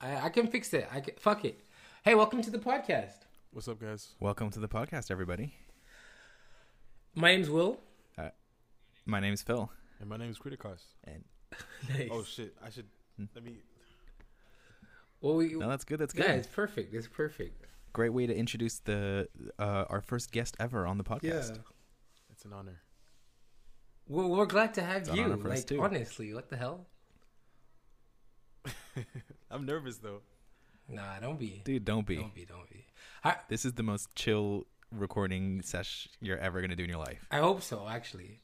I, I can fix it. I can, fuck it. Hey, welcome to the podcast. What's up, guys? Welcome to the podcast, everybody. My name's Will. My name's Phil. And my name is Criticos. And Nice. Oh shit! I should Hmm. let me. well, we, no, that's good. That's good. yeah, it's perfect. It's perfect. Great way to introduce the uh, our first guest ever on the podcast. It's an honor. Well, we're glad to have It's you. honor for us, Like, too. honestly, what the hell? I'm nervous though. Nah, don't be. Dude, don't be. Don't be. Don't be. I, This is the most chill recording sesh you're ever gonna do in your life. I hope so, actually.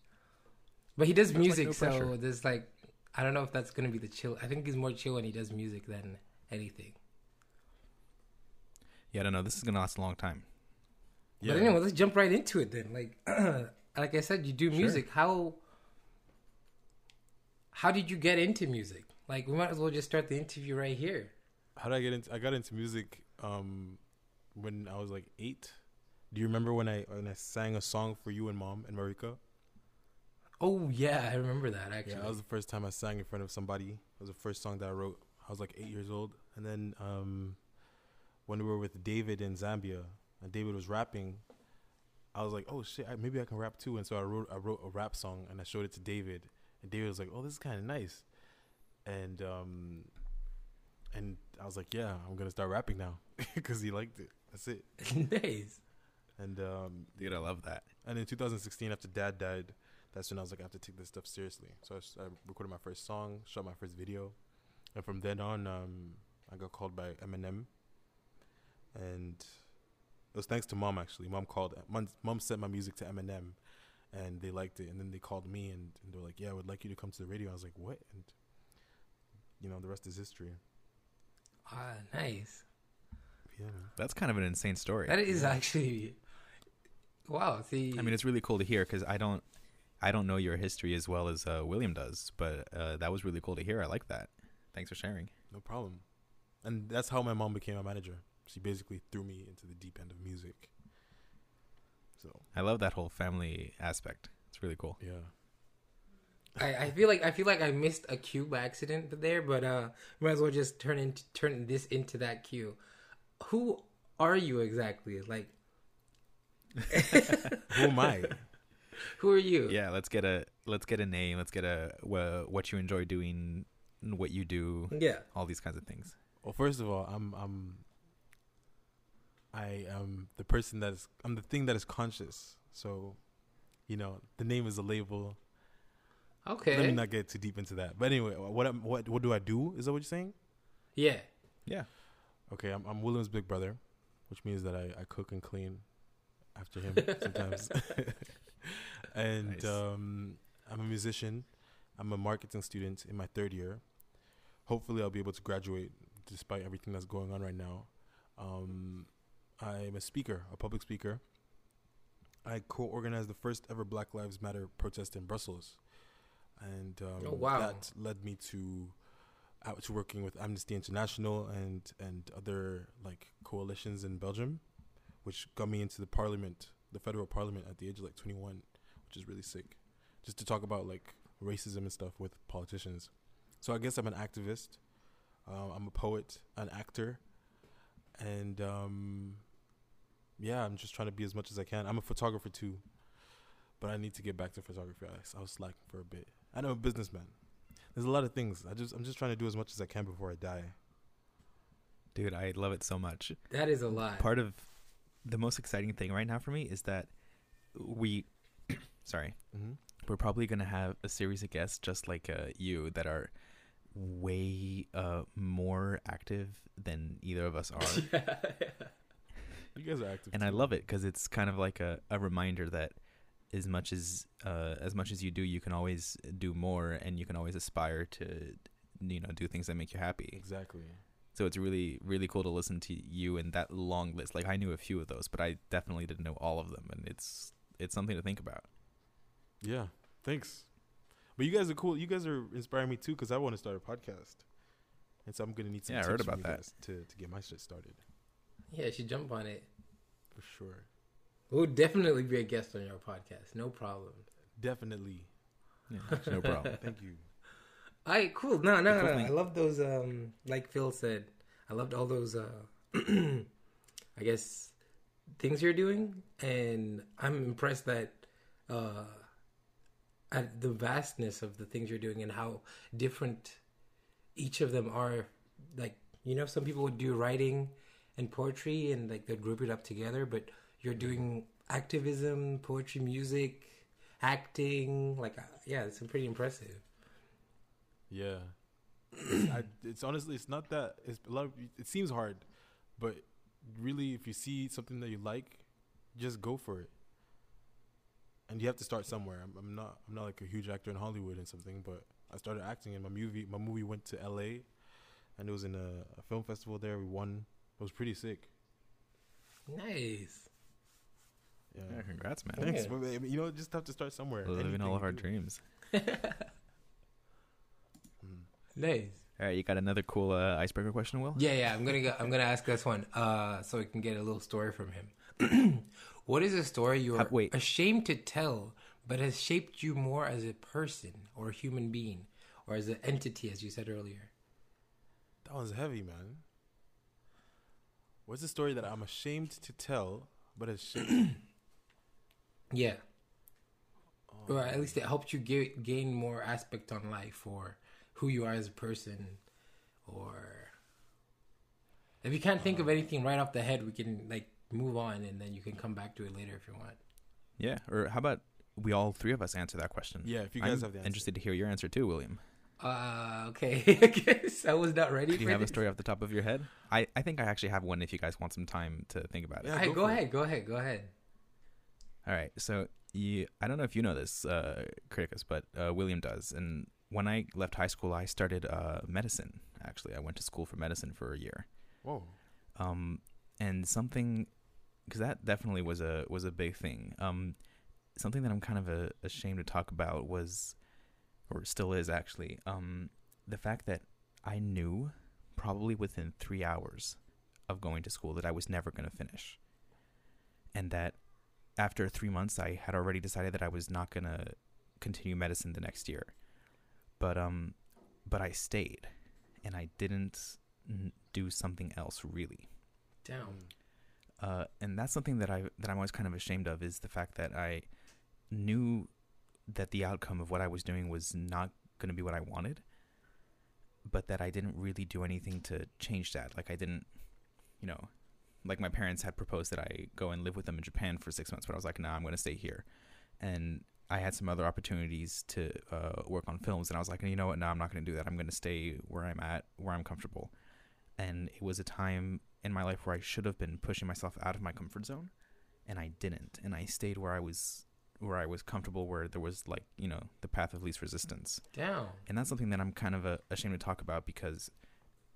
But he does There's, like, music, no so pressure. there's like, I don't know if that's gonna be the chill. I think he's more chill when he does music than anything. Yeah, I don't know. This is gonna last a long time. Yeah. But anyway, let's jump right into it then. Like, like I said, you do Sure. music. How how did you get into music? Like, we might as well just start the interview right here. How did I get into? I got into music um when I was like eight. Do you remember when I when I sang a song for you and mom and Marika? Oh yeah, I remember that actually. Yeah, that was the first time I sang in front of somebody. It was the first song that I wrote. I was like eight years old, and then um, when we were with David in Zambia, and David was rapping, I was like, "Oh shit, I, maybe I can rap too." And so I wrote I wrote a rap song, and I showed it to David, and David was like, "Oh, this is kind of nice," and um, and I was like, "Yeah, I'm gonna start rapping now," because he liked it. That's it. nice. And um, Dude, I love that. and in 2016, after Dad died, that's when I was like, I have to take this stuff seriously. So I recorded my first song, shot my first video, and from then on, um, I got called by Eminem, and it was thanks to Mom actually. Mom called. Mom, Mom sent my music to Eminem, and they liked it. And then they called me, and, and they were like, "Yeah, I would like you to come to the radio." I was like, "What?" And you know, the rest is history. Ah, nice. Yeah. That's kind of an insane story. That is actually wow. See, I mean, it's really cool to hear because I don't, I don't know your history as well as uh, William does, but uh, that was really cool to hear. I like that. Thanks for sharing. no problem. And that's how my mom became a manager. She basically threw me into the deep end of music. So I love that whole family aspect. It's really cool. yeah. I, I feel like I feel like I missed a cue by accident there, but uh, might as well just turn into turn this into that cue. Who are you exactly? Like, Who am I? who are you? Yeah, let's get a let's get a name. Let's get a wha- what you enjoy doing, what you do, yeah. all these kinds of things. Well, first of all, I'm I'm I am the person that is I'm the thing that is conscious. So, you know, the name is a label. Okay. Let me not get too deep into that. But anyway, what am what what do I do? Is that what you're saying? Yeah. Yeah. Okay, I'm I'm William's big brother, which means that I, I cook and clean after him sometimes. and Nice. um, I'm a musician. I'm a marketing student in my third year. Hopefully, I'll be able to graduate despite everything that's going on right now. Um, I'm a speaker, a public speaker. I co-organized the first ever Black Lives Matter protest in Brussels, and um, Oh, wow. that led me to to working with Amnesty International and and other like coalitions in Belgium, which got me into the parliament, the federal parliament at the age of like 21, which is really sick. Just to talk about like racism and stuff with politicians. So I guess I'm an activist. Uh, I'm a poet, an actor, and um, yeah, I'm just trying to be as much as I can. I'm a photographer too, but I need to get back to photography. I, I was slacking for a bit. I'm a businessman. There's a lot of things. I just I'm just trying to do as much as I can before I die. Dude, I love it so much. That is a lot. Part of the most exciting thing right now for me is that we, sorry, Mm-hmm. we're probably gonna have a series of guests just like uh, you that are way uh, more active than either of us are, You guys are active. and I love it because it's kind of like a, a reminder that as much as uh, as much as you do, you can always do more, and you can always aspire to you know do things that make you happy. exactly. So it's really really cool to listen to you and that long list. Like I knew a few of those, but I definitely didn't know all of them, and it's it's something to think about. Yeah. Thanks. But you guys are cool. You guys are inspiring me too because I want to start a podcast, and so I'm gonna need some. Yeah, I tips heard from about you that. to to get my shit started yeah, she jump on it. for sure. We'll definitely be a guest on your podcast. No problem. Definitely. Yeah, no problem. Thank you. All right, cool. No, no, no. Definitely. I love those. Um, like Phil said, I loved all those. Uh, I guess things you're doing, and I'm impressed that uh, at the vastness of the things you're doing and how different each of them are. Like you know, some people would do writing and poetry, and like they'd group it up together, but you're doing activism, poetry, music, acting. Like, uh, yeah, it's pretty impressive. Yeah. I, it's honestly, it's not that. It's a lot of. It seems hard, but really, if you see something that you like, just go for it. And you have to start somewhere. I'm, I'm not. I'm not like a huge actor in Hollywood and something, but I started acting in my movie. My movie went to L.A. and it was in a, a film festival there. We won. It was pretty sick. Nice. Yeah. Yeah, congrats, man. Thanks. Yeah. But, you know, just have to start somewhere. Living Anything all of our do. dreams. Mhm. Nice. All right, you got another cool uh, icebreaker question, Will? Yeah, yeah. I'm gonna go, I'm gonna ask this one, uh, so we can get a little story from him. what is a story you Ha- are wait. ashamed to tell, but has shaped you more as a person or a human being, or as an entity, as you said earlier? That one's heavy, man. What's the story that I'm ashamed to tell, but it's shaped Yeah, Oh, or at least it helped you ga- gain more aspect on life, or who you are as a person, or if you can't think of uh, anything right off the head, we can like move on, and then you can come back to it later if you want. Yeah. Or how about we all three of us answer that question? Yeah, if you guys I'm have the answer. interested to hear your answer too, William. Uh, okay. I guess I was not ready Do you for have a story off the top of your head? I, I think I actually have one if you guys want some time to think about it. Yeah, Hey, go go, for it. ahead, go ahead, go ahead. All right. So you, I don't know if you know this, uh, Criticus, but uh, William does. And when I left high school, I started uh, medicine. Actually, I went to school for medicine for a year. Whoa. Um, and something, because that definitely was a was a big thing. Um, something that I'm kind of uh ashamed to talk about was, or still is actually, um, the fact that I knew probably within three hours of going to school that I was never going to finish, and that after three months I had already decided that I was not going to continue medicine the next year, but um, but I stayed, and I didn't do something else really Down. Uh, and that's something that I that I'm always kind of ashamed of is the fact that I knew that the outcome of what I was doing was not going to be what I wanted, but that I didn't really do anything to change that. Like I didn't, you know, like my parents had proposed that I go and live with them in Japan for six months, but I was like, nah, I'm going to stay here, and I had some other opportunities to uh, work on films, and I was like, you know what, no, I'm not going to do that. I'm going to stay where I'm at, where I'm comfortable, and it was a time in my life where I should have been pushing myself out of my comfort zone and I didn't and I stayed where I was where I was comfortable where there was like you know the path of least resistance Down. and that's something that I'm kind of uh, ashamed to talk about because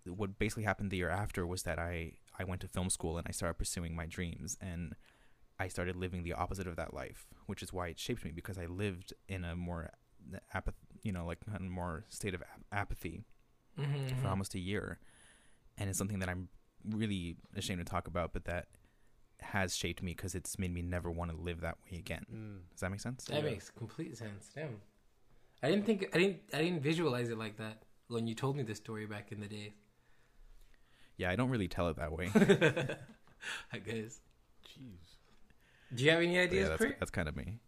what basically happened the year after was that I I went to film school and I started pursuing my dreams and I started living the opposite of that life which is why it shaped me because I lived in a more apath you know like a more state of ap- apathy Mm-hmm. for almost a year and it's something that i'm really ashamed to talk about but that has shaped me because it's made me never want to live that way again Mm. does that make sense That Yeah. makes complete sense. Damn. I didn't think I didn't I didn't visualize it like that when you told me the story back in the day. yeah i don't really tell it that way I guess. Jeez. Do you have any But yeah ideas, that's, Pri? that's kind of me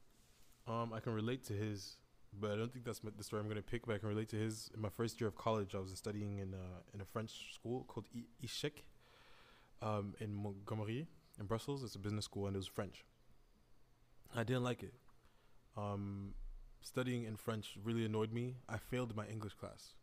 Um, I can relate to his, but I don't think that's the story I'm gonna pick. But I can relate to his. In my first year of college, I was studying in uh, in a French school called I- ICHEC, um, in Montgomery, in Brussels. It's a business school, and it was French. I didn't like it. Um, studying in French really annoyed me. I failed my English class.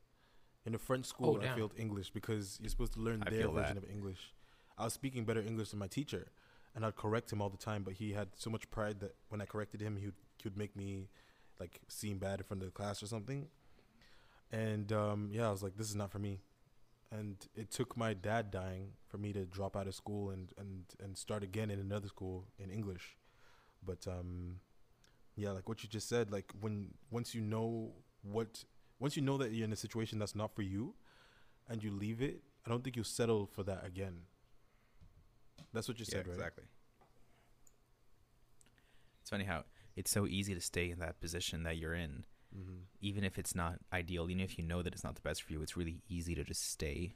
In a French school, I failed English because you're supposed to learn I their version that. of English. I was speaking better English than my teacher, and I'd correct him all the time. But he had so much pride that when I corrected him, he would, he would make me like seem bad in front of the class or something. And um, yeah, I was like, this is not for me. And it took my dad dying for me to drop out of school and and and start again in another school in English. But um, yeah, like what you just said, like when once you know what once you know that you're in a situation that's not for you, and you leave it, I don't think you'll settle for that again. That's what you said, right? exactly It's funny how it's so easy to stay in that position that you're in, Mm-hmm. even if it's not ideal. Even if you know that it's not the best for you, it's really easy to just stay.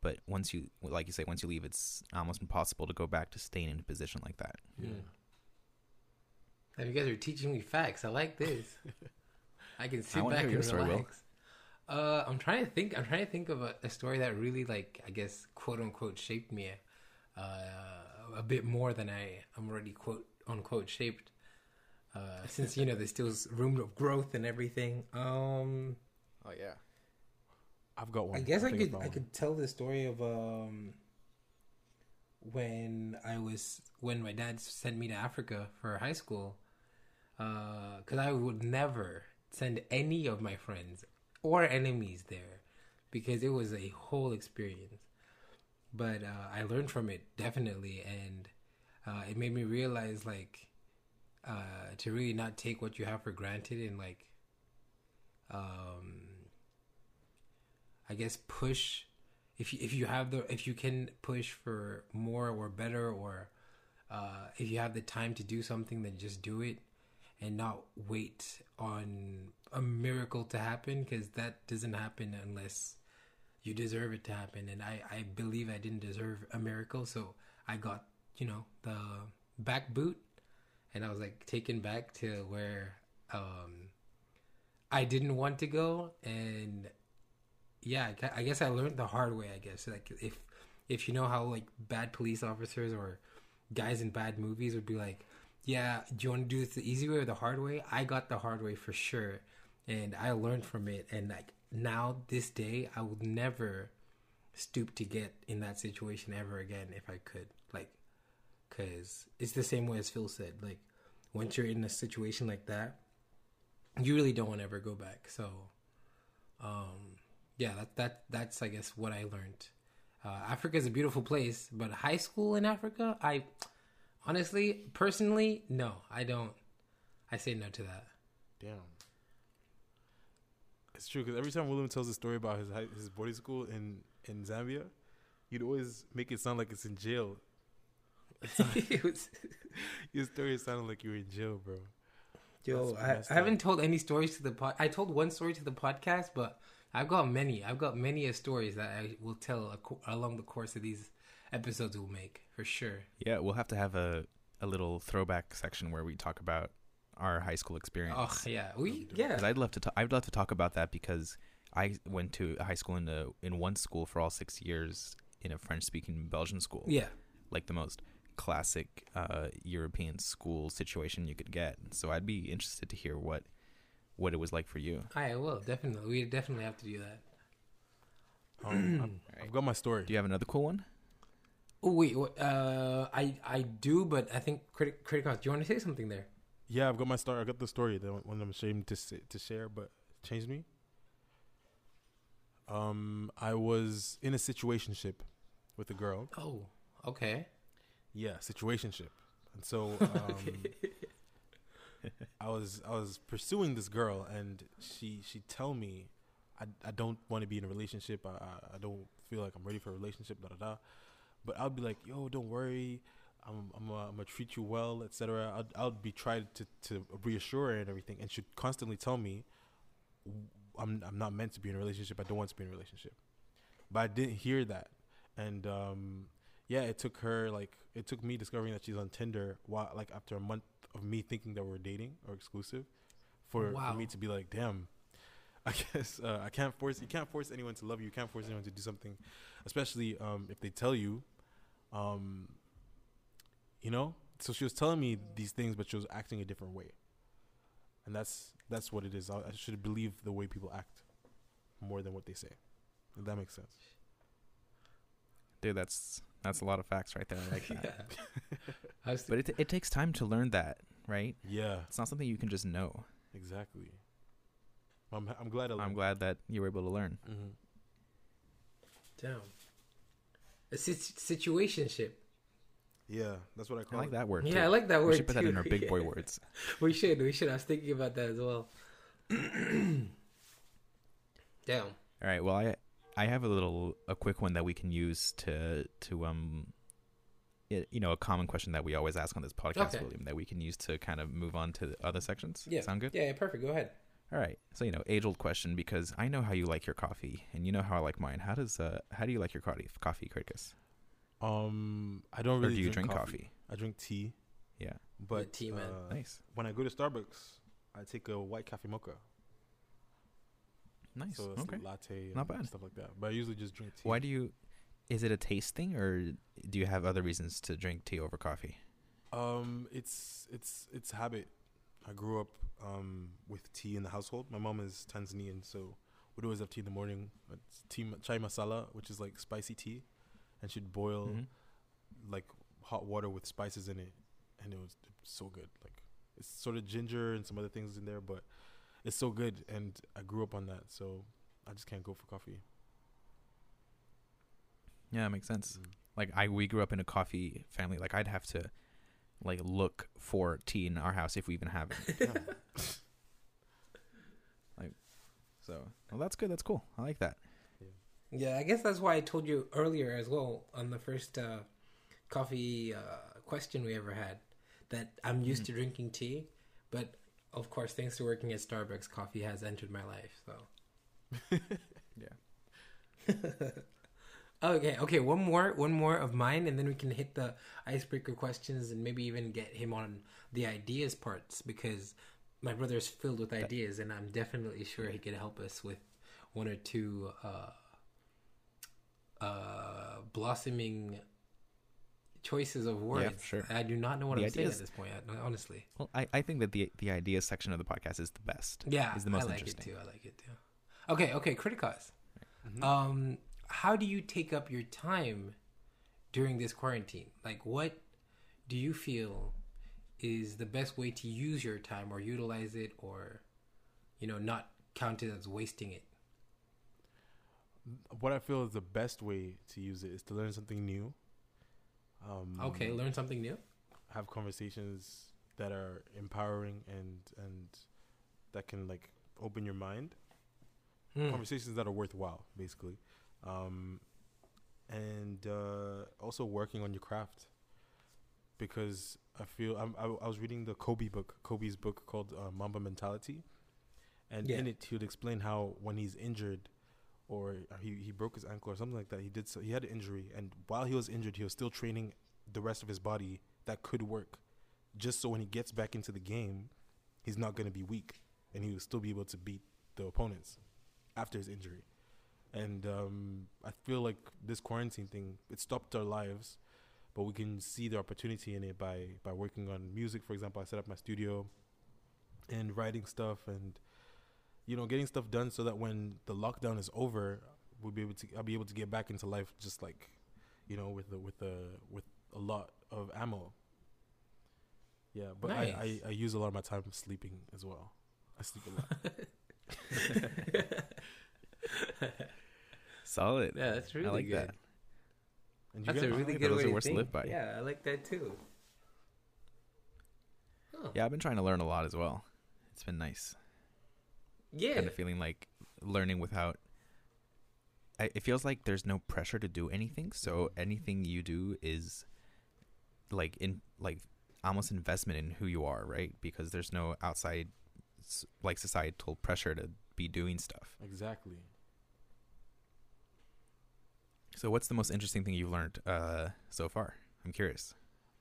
But once you, like you say, once you leave, it's almost impossible to go back to staying in a position like that. Yeah. And you guys are teaching me facts. I like this. I can sit wanna back hear and your story, Will. Uh, I'm trying to think. I'm trying to think of a, a story that really, like, I guess, quote unquote, shaped me uh, a bit more than I am already quote unquote shaped. Uh, since you know there's still room of growth and everything. Um, Oh yeah. I've got one. I guess I, think could I could tell the story of um when I was when my dad sent me to Africa for high school because I would never send any of my friends or enemies there because it was a whole experience. But uh, I learned from it definitely, and uh, it made me realize like uh, to really not take what you have for granted and like um I guess push if you, if you have the if you can push for more or better or uh, if you have the time to do something then just do it and not wait on a miracle to happen because that doesn't happen unless you deserve it to happen. And I, I believe I didn't deserve a miracle so I got you know the back boot and I was like taken back to where um I didn't want to go and yeah, I guess I learned the hard way. I guess like if if you know how like bad police officers or guys in bad movies would be like, yeah, do you want to do this the easy way or the hard way? I got the hard way for sure, and I learned from it. And like now, this day, I would never stoop to get in that situation ever again if I could. Like, cause it's the same way as Phil said. Like, once you're in a situation like that, you really don't want to ever go back. So, um, yeah, that that that's I guess what I learned. Uh, Africa is a beautiful place, but high school in Africa, I honestly, personally, no, I don't. I say no to that. Damn. It's true because every time William tells a story about his high, his boarding school in in Zambia, you'd always make it sound like it's in jail. It was- Your story sounded like you were in jail, bro. Yo, I, I haven't told any stories to the pod. I told one story to the podcast, but I've got many. I've got many a stories that I will tell ac- along the course of these episodes we'll make for sure. Yeah, we'll have to have a a little throwback section where we talk about our high school experience. Oh yeah, we do. yeah. Because I'd love to. ta- I'd love to talk about that because I went to high school in a, in one school for all six years in a French speaking Belgian school. Yeah, like the most classic uh, European school situation you could get. So I'd be interested to hear what what it was like for you. I will definitely. We definitely have to do that. Um, I've, I've got my story. Do you have another cool one? Oh wait, uh, I I do, but I think critic critic. Do you want to say something there? Yeah, I've got my story. I got the story that one I'm ashamed to say, to share, but it changed me. Um, I was in a situationship with a girl. Oh, okay. Yeah, situationship, and so um, I was I was pursuing this girl, and she she tell me, I I don't want to be in a relationship. I I- I don't feel like I'm ready for a relationship. Da da da. But I'll be like, yo, don't worry. I'm I'm I'm gonna treat you well, etc. I'll I'll be trying to to reassure her and everything, and she'd constantly tell me, I'm I'm not meant to be in a relationship. I don't want to be in a relationship. But I didn't hear that, and um, yeah, it took her like it took me discovering that she's on Tinder. While like after a month of me thinking that we're dating or exclusive, for, Wow. for me to be like, damn. I guess uh, I can't force you can't force anyone to love you. You can't force anyone to do something, especially um, if they tell you. Um, you know, so she was telling me these things, but she was acting a different way, and that's that's what it is. I, I should believe the way people act more than what they say. If that makes sense. Dude, that's that's a lot of facts right there. I like that. yeah. I But it it takes time to learn that, right? Yeah, It's not something you can just know. exactly. I'm I'm glad. I I'm glad that you were able to learn. hmm down. A sit- situationship. Yeah, that's what I call. I like it. that word. Yeah, I like that word. We should put that in our big boy Yeah. words. We should. We should. I was thinking about that as well. Damn. All right. Well, I I have a little a quick one that we can use to to um it, you know a common question that we always ask on this podcast, Okay. William, that we can use to kind of move on to the other sections. Yeah. sound good? Yeah, yeah, perfect. Go ahead. All right. So you know, age old question because I know how you like your coffee, and you know how I like mine. How does uh how do you like your coffee, coffee, Curtis? Um, I don't really. Or really do you drink coffee? I drink tea, Yeah. but tea man. uh, Nice. when I go to Starbucks, I take a white cafe mocha. Nice. So it's okay. latte, and Not bad. stuff like that. But I usually just drink tea. Why do you? Is it a taste thing, or do you have other reasons to drink tea over coffee? Um, it's it's it's habit. I grew up um with tea in the household. My mom is Tanzanian, so we'd always have tea in the morning. It's tea chai masala, which is like spicy tea, and she'd boil Mhm. like hot water with spices in it, and it was so good. Like it's sort of ginger and some other things in there, but it's so good. And I grew up on that, so I just can't go for coffee. Yeah, it makes sense. Mm. Like I, we grew up in a coffee family. Like I'd have to, like, look for tea in our house if we even have it. Yeah. So, well, that's good. That's cool. I like that. Yeah, I guess that's why I told you earlier as well on the first uh, coffee uh, question we ever had that I'm used Mhm. to drinking tea, but of course, thanks to working at Starbucks, coffee has entered my life. So Yeah. okay, okay, one more, one more of mine, and then we can hit the icebreaker questions and maybe even get him on the ideas parts because my brother is filled with ideas, and I'm definitely sure he could help us with one or two uh, uh, blossoming choices of words. for sure. I do not know what The I'm saying at this point, honestly. Well, I, I think that the the ideas section of the podcast is the best. Yeah, is the most I like interesting. it too. I like it too. Okay, okay, Criticause. Mhm. Um, how do you take up your time during this quarantine? Like, what do you feel is the best way to use your time or utilize it or, you know, not count it as wasting it? what I feel is the best way to use it is to learn something new. Um, Okay, learn something new. have conversations that are empowering and and that can like open your mind. Hmm. Conversations that are worthwhile, basically, um, and uh, also working on your craft. Because I feel I'm, I, I was reading the Kobe book, Kobe's book called uh, Mamba Mentality, and Yeah. in it he would explain how when he's injured, or he, he broke his ankle or something like that, he did so he had an injury, and while he was injured, he was still training the rest of his body that could work, just so when he gets back into the game, he's not going to be weak, and he will still be able to beat the opponents after his injury. And um, I feel like this quarantine thing it stopped our lives, but we can see the opportunity in it by by working on music. For example, I set up my studio and writing stuff and you know getting stuff done so that when the lockdown is over, we'll be able to I'll be able to get back into life just like you know with the with the with a lot of ammo. Yeah, but I, Nice. I I use a lot of my time sleeping as well. I sleep a lot. Solid. Yeah, that's really good. I like good. that. And you That's a really good those way are to worth to think. live by. Yeah, I like that too. Huh. Yeah, I've been trying to learn a lot as well. It's been nice. Yeah. Kind of feeling like learning without. I, it feels like there's no pressure to do anything, so anything you do is like in like almost investment in who you are, right? Because there's no outside like societal pressure to be doing stuff. exactly. So, what's the most interesting thing you've learned uh, so far? I'm curious.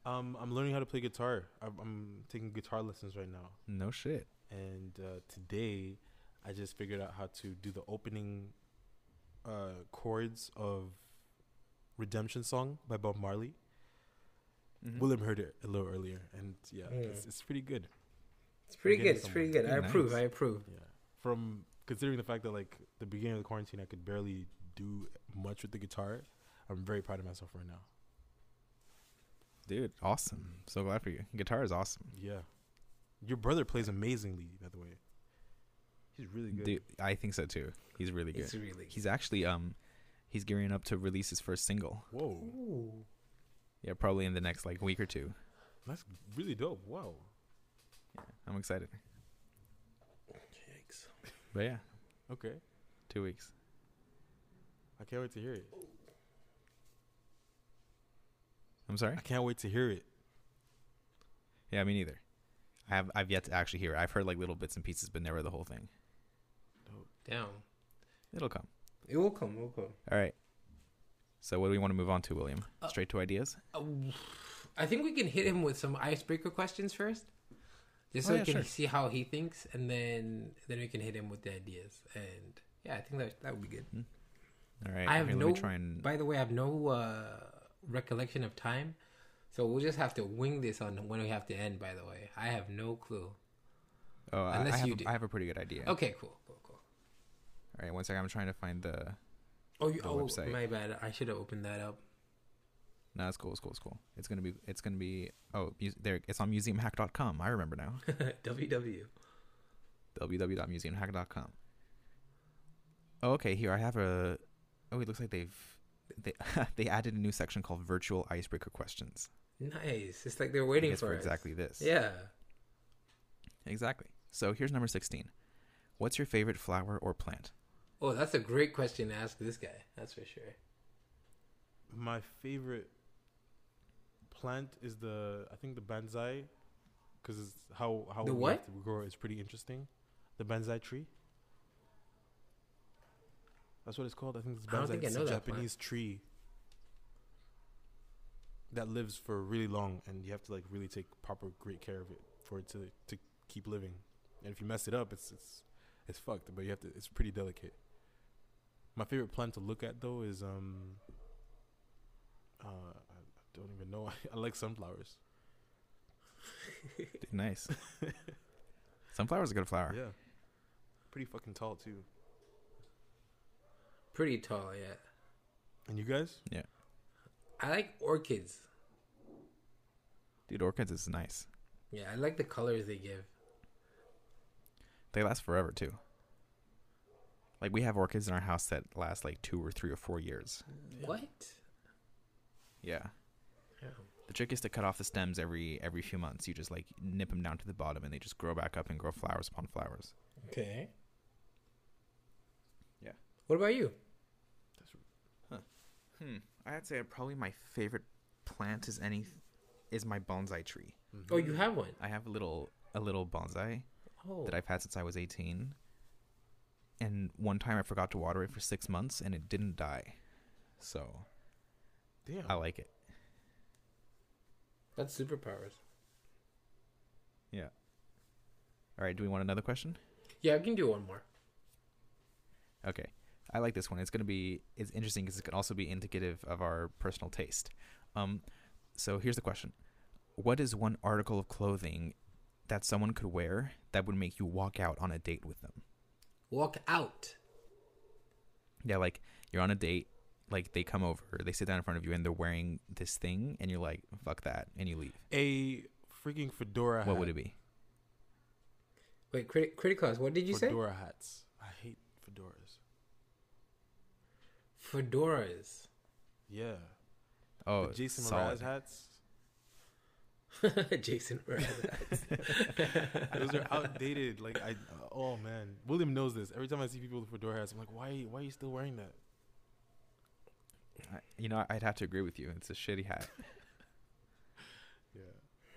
Um, I'm learning how to play guitar. I'm, I'm taking guitar lessons right now, No shit. and uh, today I just figured out how to do the opening uh, chords of "Redemption Song" by Bob Marley. Mhm. William heard it a little earlier, and yeah, Mm. it's, it's pretty good. It's pretty good. It's pretty good. I Nice. approve. I approve. Yeah, from considering the fact that like the beginning of the quarantine, I could barely do much with the guitar. I'm very proud of myself right now. Dude, awesome. So glad for you. Guitar is awesome. Yeah, your brother plays amazingly. By the way, he's really good. Dude, I think so too. He's really good. It's really. He's actually um he's gearing up to release his first single. Whoa, Ooh. Yeah, probably in the next like week or two. that's really dope. Wow. Yeah, I'm excited. Yikes. But yeah, Okay, two weeks. I can't wait to hear it. I'm sorry. I can't wait to hear it. Yeah, me neither. I have I've yet to actually hear. it. I've heard like little bits and pieces, but never the whole thing. Damn. It'll come. It will come. It will come. All right. So what do we want to move on to, William? Uh, Straight to ideas. Uh, I think we can hit him with some icebreaker questions first, just Oh, so yeah, we can sure. see how he thinks, and then then we can hit him with the ideas. And yeah, I think that that would be good. All right. I have here, no. Let me try and. By the way, I have no uh, recollection of time, so we'll just have to wing this on when we have to end. By the way, I have no clue. oh, unless I have, you a- do. I have a pretty good idea. Okay, cool, cool, cool. All right. One second. I'm trying to find the. Oh, you, The oh website. my bad. I should have opened that up. No, it's cool. It's cool. It's cool. It's gonna be. It's gonna be. Oh, there. It's on museumhack.com. I remember now. WW. www.museumhack.com. Oh, okay. Here I have a. Oh, it looks like they've they they added a new section called virtual icebreaker questions. Nice. It's like they're waiting for, for exactly this. Yeah. Exactly. So here's number sixteen. What's your favorite flower or plant? Oh, that's a great question to ask this guy. That's for sure. My favorite plant is the I think the bonsai, because it's how how The we what? grow is pretty interesting. The bonsai tree. That's what it's called. I think it's I don't bonsai. think it's a that plant. Japanese tree that lives for really long, and you have to like really take proper great care of it for it to to keep living. And if you mess it up, it's it's it's fucked. But you have to. It's pretty delicate. My favorite plant to look at though is um. Uh, I I don't even know. I like sunflowers. nice. Sunflower's are a good flower. Yeah. Pretty fucking tall too. Pretty tall, yeah. And you guys? Yeah. I like orchids. Dude, orchids is nice. Yeah, I like the colors they give. They last forever too. Like we have orchids in our house that last like two or three or four years. What? Yeah. Yeah. The trick is to cut off the stems every every few months. You just like nip them down to the bottom, and they just grow back up and grow flowers upon flowers. Okay. Yeah. What about you? Huh. Hmm. I'd say probably my favorite plant is any is my bonsai tree. Oh, you have one. I have a little a little bonsai Oh. that I've had since I was 18. And one time I forgot to water it for 6 months and it didn't die. So, Damn. I like it. That's superpowers. Yeah. All right, do we want another question? Yeah, I can do one more. Okay. I like this one. It's going to be it's interesting because it can also be indicative of our personal taste. Um so here's the question. What is one article of clothing that someone could wear that would make you walk out on a date with them? Walk out. Yeah, like you're on a date, like they come over, they sit down in front of you and they're wearing this thing and you're like, "Fuck that." And you leave. A freaking fedora. What hat. would it be? Wait, critic, criticals. What did you say? Fedora hats. I hate fedoras. Fedoras. Yeah. Oh, the Jason solid. Mraz hats. Jason Mraz. Those are outdated. Like I. Oh man, William knows this. Every time I see people with fedora hats, I'm like, why? Why are you still wearing that? I- You know, I'd have to agree with you. It's a shitty hat. Yeah.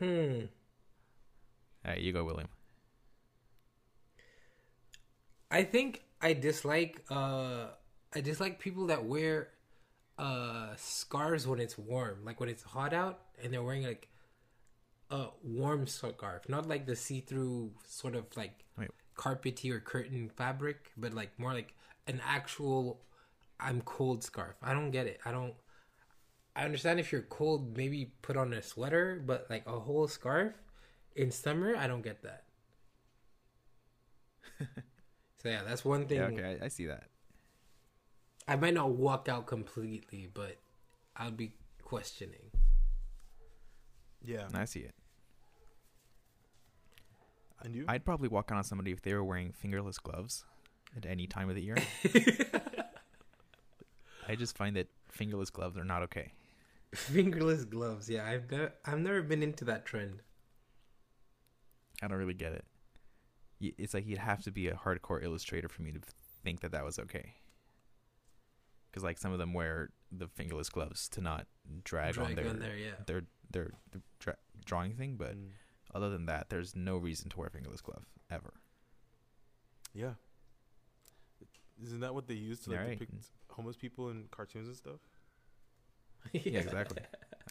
hmm. All right, you go, William. I think I dislike uh I dislike people that wear uh scarves when it's warm, like when it's hot out and they're wearing like a warm scarf, not like the see-through sort of like Wait. carpety or curtain fabric, but like more like an actual I'm cold scarf. I don't get it. I don't I understand if you're cold, maybe put on a sweater, but like a whole scarf in summer, I don't get that. so yeah, that's one thing. Yeah, okay, I, I see that. I might not walk out completely, but I'll be questioning. Yeah. I see it. And you? I'd probably walk on somebody if they were wearing fingerless gloves at any time of the year. I just find that fingerless gloves are not okay. Fingerless gloves. Yeah, I've never, I've never been into that trend. I don't really get it. It's like you'd have to be a hardcore illustrator for me to think that that was okay. Because like some of them wear the fingerless gloves to not drag, on their on there, yeah. their their, their dra- drawing thing. But Mm. Other than that, there's no reason to wear a fingerless glove ever. yeah. Isn't that what they use to like, Yeah, right. depict homeless people in cartoons and stuff? Yeah, exactly.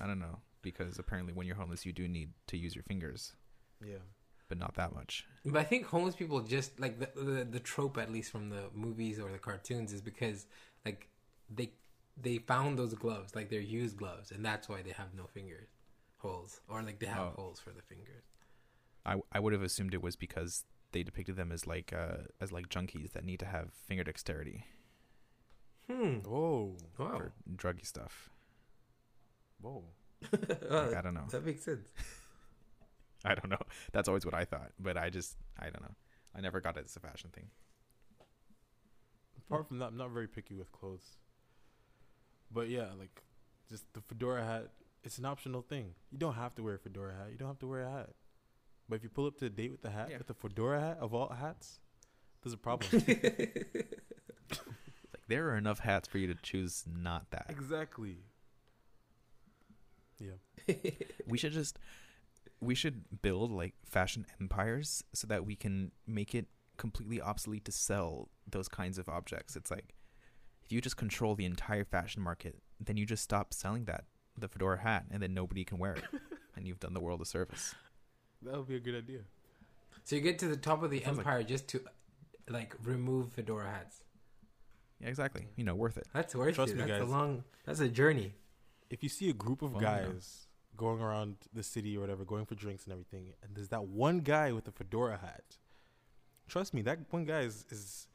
I don't know because apparently when you're homeless, you do need to use your fingers, Yeah. but not that much. But I think homeless people just like the, the the trope, at least from the movies or the cartoons, is because like they they found those gloves, like they're used gloves, and that's why they have no fingers holes, or like they have Oh. holes for the fingers. I I would have assumed it was because they depicted them as like uh as like junkies that need to have finger dexterity Hmm. Whoa. Wow. for druggy stuff. Whoa. Like, I don't know. That makes sense. I don't know. That's always what I thought, but I just I don't know. I never got it as a fashion thing. Apart from that, I'm not very picky with clothes. But yeah, like just the fedora hat, it's an optional thing. You don't have to wear a fedora hat. You don't have to wear a hat. But if you pull up to a date with the hat, Yeah. with the fedora hat of all hats, there's a problem. Like there are enough hats for you to choose not that. exactly. Yeah. we should just we should build like fashion empires so that we can make it completely obsolete to sell those kinds of objects. It's like if you just control the entire fashion market, then you just stop selling that the fedora hat and then nobody can wear it. and you've done the world a service. That would be a good idea. So you get to the top of the Sounds like- empire just to like remove fedora hats. Yeah, exactly. You know, worth it. That's worth Trust it. me, that's guys. a long. That's a journey. If you see a group of Well, you know. guys going around the city or whatever, going for drinks and everything, and there's that one guy with a fedora hat, trust me, that one guy is, is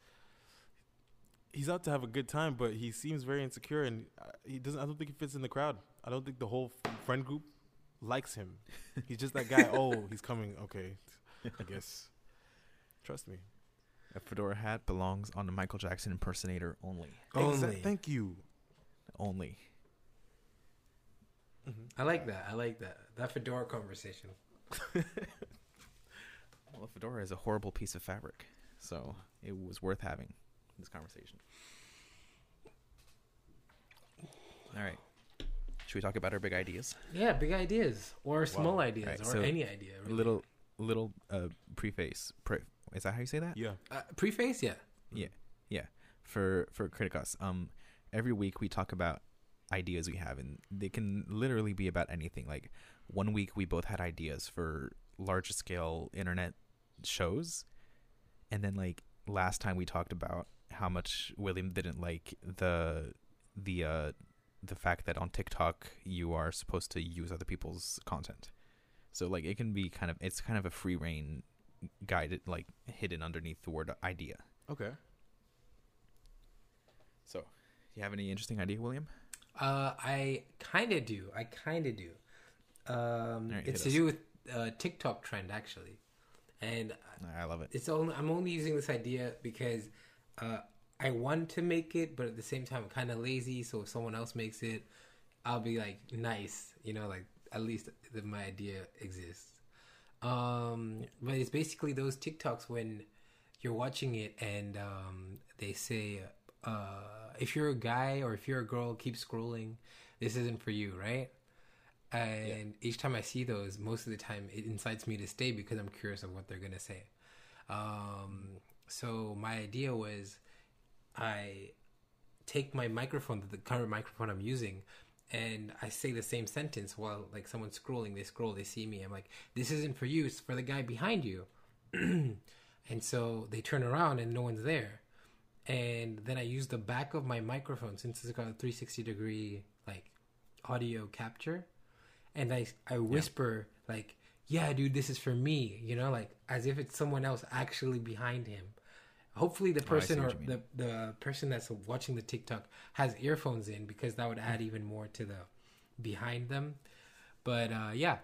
he's out to have a good time, but he seems very insecure and uh, he doesn't. I don't think he fits in the crowd. I don't think the whole friend group likes him. He's just that guy. oh, he's coming. Okay, I guess. Trust me. A fedora hat belongs on a Michael Jackson impersonator only. Exa- Only. thank you. Only. I like that. I like that. That fedora conversation. Well, a fedora is a horrible piece of fabric, so it was worth having this conversation. All right. Should we talk about our big ideas? Yeah, big ideas or small ideas Right, or so any idea. A Really. little, little uh, preface. Pre- is that how you say that? Yeah. uh, preface. Yeah. Yeah, yeah. For for Criticus, um, every week we talk about ideas we have, and they can literally be about anything. Like one week we both had ideas for large scale internet shows, and then like last time we talked about how much William didn't like the the uh the fact that on TikTok you are supposed to use other people's content. So like it can be kind of it's kind of a free reign guided like hidden underneath the word idea. Okay. So, you have any interesting idea, William? Uh, I kind of do. I kind of do. Um, Alright, it's hit to us. do with uh, TikTok trend actually, and I love it. it's only I'm only using this idea because uh, I want to make it, but at the same time I'm kind of lazy. So if someone else makes it, I'll be like nice, you know, like at least that my idea exists. Um, but it's basically those TikToks when you're watching it and um, they say, uh, if you're a guy or if you're a girl, keep scrolling. This isn't for you, right? And each time I see those, most of the time it incites me to stay because I'm curious of what they're gonna say. Um, so my idea was, I take my microphone, the current microphone I'm using, and I say the same sentence while like someone's scrolling. They scroll, they see me. I'm like, "This isn't for you. It's for the guy behind you." and so they turn around and no one's there. And then I use the back of my microphone since it's got a 360 degree like audio capture, and I I whisper like, "Yeah, dude, this is for me," you know, like as if it's someone else actually behind him. Hopefully, the Oh, person or the the person that's watching the TikTok has earphones in because that would add even more to the behind them. But uh, yeah,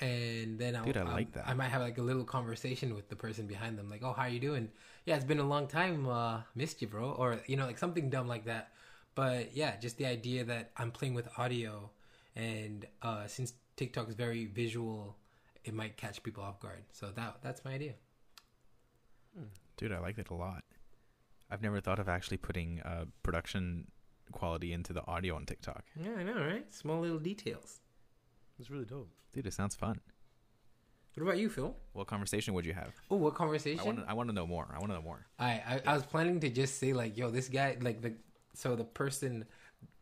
and then I'll, Dude, I like that. I might have like a little conversation with the person behind them, like, "Oh, how are you doing? Yeah, it's been a long time. Uh, missed you, bro," or you know, like something dumb like that. But yeah, just the idea that I'm playing with audio, and uh, since TikTok is very visual, it might catch people off guard. So that that's my idea. Dude, I liked it a lot. I've never thought of actually putting uh, production quality into the audio on TikTok. Yeah, I know, right? Small little details. It's really dope. Dude, it sounds fun. What about you, Phil? What conversation would you have? Oh, what I conversation? want to. I want to know more. I want to know more. I, I I was planning to just say like, yo, this guy, like the so the person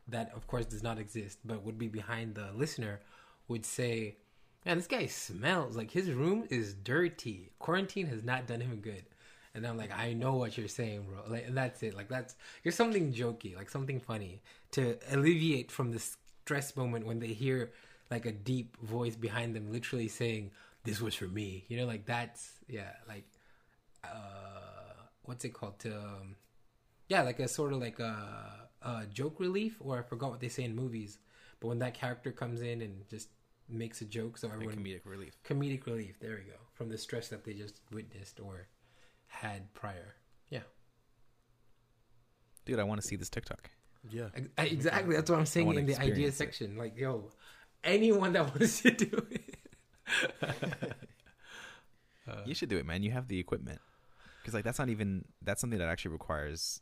that of course does not exist, but would be behind the listener, would say, man, this guy smells like his room is dirty. Quarantine has not done him good. And I'm like, I know what you're saying, bro. Like, that's it. Like, that's you're something jokey, like something funny to alleviate from the stress moment when they hear like a deep voice behind them, literally saying, "This was for me." You know, like that's yeah, like uh, what's it called? To um, yeah, like a sort of like a, a joke relief, or I forgot what they say in movies. But when that character comes in and just makes a joke, so everyone comedic relief. comedic relief. There we go from the stress that they just witnessed or had prior. Yeah. Dude, I want to see this TikTok. Yeah. Ex- Exactly. That's what I'm saying in the idea it. section. Like, yo, anyone that wants to do it. Uh, you should do it, man. You have the equipment. Because like that's not even that's something that actually requires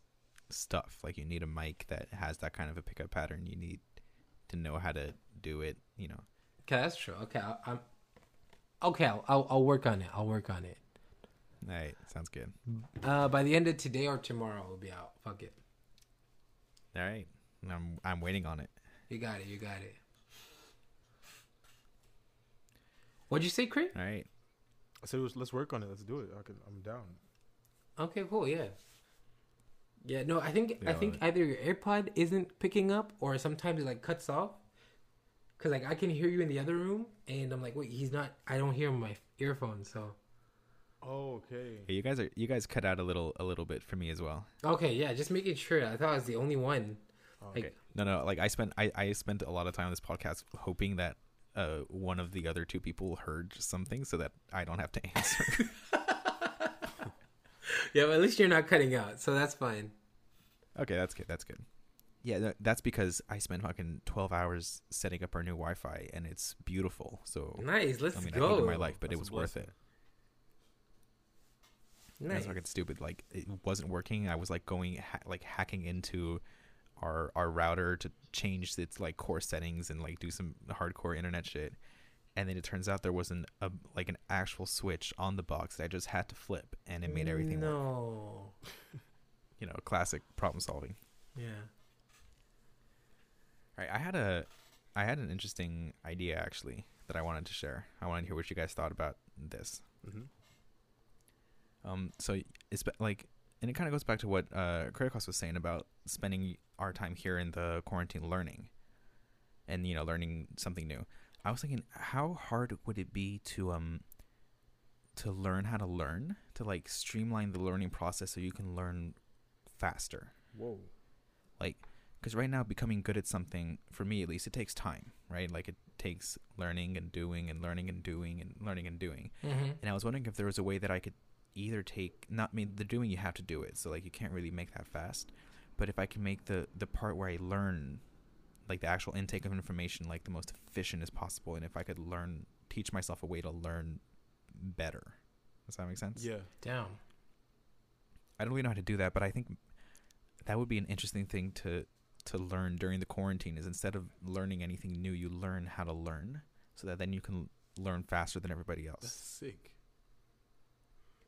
stuff. Like you need a mic that has that kind of a pickup pattern. You need to know how to do it. You know. Okay, that's true. Okay, I, I'm. Okay, I'll, I'll I'll work on it. I'll work on it. All right, sounds good. Uh, by the end of today or tomorrow, it'll be out. Fuck it. All right, I'm I'm waiting on it. You got it. You got it. What'd you say, Craig? All right. I said, let's- let's work on it. Let's do it. I can, I'm down. Okay, cool. Yeah. Yeah. No, I think I think either your AirPod isn't picking up, or sometimes it like cuts off. Cause like I can hear you in the other room, and I'm like, wait, he's not. I don't hear my earphones. So Oh, okay. Yeah, you guys are you guys cut out a little a little bit for me as well. okay, yeah, just making sure. I thought I was the only one. Oh, Like, No, no, like I spent I, I spent a lot of time on this podcast hoping that uh one of the other two people heard something so that I don't have to answer. yeah, but at least you're not cutting out, so that's fine. okay, that's good. That's good. Yeah, that's because I spent fucking 12 hours setting up our new Wi-Fi and it's beautiful. So Nice. Let's I mean, I go. hated my life, but it was worth it. Nice. That's fucking stupid. Like it wasn't working. I was like going ha- like hacking into our our router to change its like core settings and like do some hardcore internet shit. And then it turns out there wasn't a like an actual switch on the box that I just had to flip, and it made everything work. No. You know, classic problem solving. Yeah. All right, I had a I had an interesting idea actually that I wanted to share. I wanted to hear what you guys thought about this. Mm-hmm. Um, so it's like, and it kind of goes back to what uh, Kritikos was saying about spending our time here in the quarantine learning, and you know, learning something new. I was thinking, how hard would it be to um to learn how to learn, to like streamline the learning process so you can learn faster? Whoa. Like, because right now, becoming good at something, for me at least, it takes time, right? Like, it takes learning and doing and learning and doing and learning and doing. Mm-hmm. And I was wondering if there was a way that I could either take not I mean the doing you have to do it, so like you can't really make that fast. But if I can make the the part where I learn like the actual intake of information like the most efficient as possible and if I could learn teach myself a way to learn better. Does that make sense? Yeah. Down. I don't really know how to do that, but I think that would be an interesting thing to to learn during the quarantine is instead of learning anything new, you learn how to learn so that then you can learn faster than everybody else That's sick.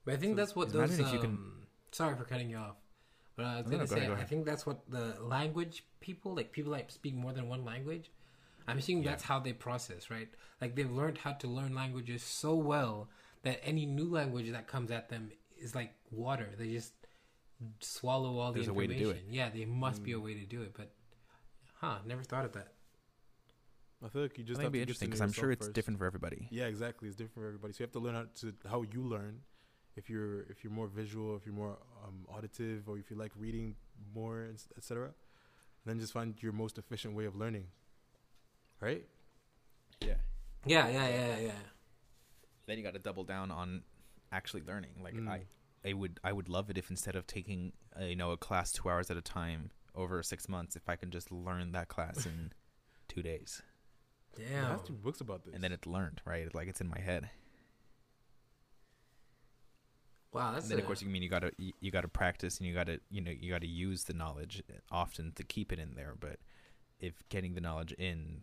But I think So that's what those. if you can- um, Sorry for cutting you off, but I was No, gonna no, go say ahead, go I think that's what the language people, like people that speak more than one language, I'm assuming Yeah. that's how they process, right? Like they've learned how to learn languages so well that any new language that comes at them is like water. They just swallow all There's the a way to information. do it. Yeah, there must be a Mm. way to do it, but huh, never thought of that. I feel like you just think have it'd be to interesting because I'm sure it's first. different for everybody. Yeah, exactly. It's different for everybody. So you have to learn how to how you learn. If you're if you're more visual, if you're more um, auditive, or if you like reading more, etc. Then just find your most efficient way of learning. Right? Yeah. Yeah, yeah, yeah, yeah. Then you got to double down on actually learning. Like Mm. I, I would, I would love it if instead of taking, uh, you know, a class two hours at a time over six months, if I can just learn that class in two days, There Damn. has to be books about this. and then it's learned, right? Like it's in my head. Wow, that's and then a, of course you mean you gotta you, you gotta practice and you gotta you know you gotta use the knowledge often to keep it in there. But if getting the knowledge in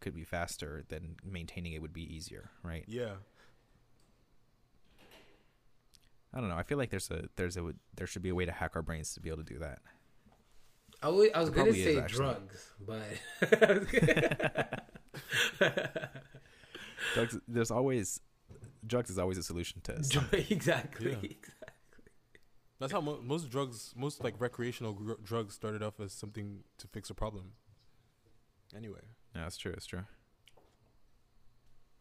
could be faster, then maintaining it would be easier, right? Yeah. I don't know. I feel like there's a there's a there should be a way to hack our brains to be able to do that. I was, I was gonna say actually. drugs, but Drugs, there's always drugs is always a solution to something. exactly. Yeah. That's how mo- most drugs, most like recreational gr- drugs, started off as something to fix a problem. Anyway, Yeah, that's true. That's true.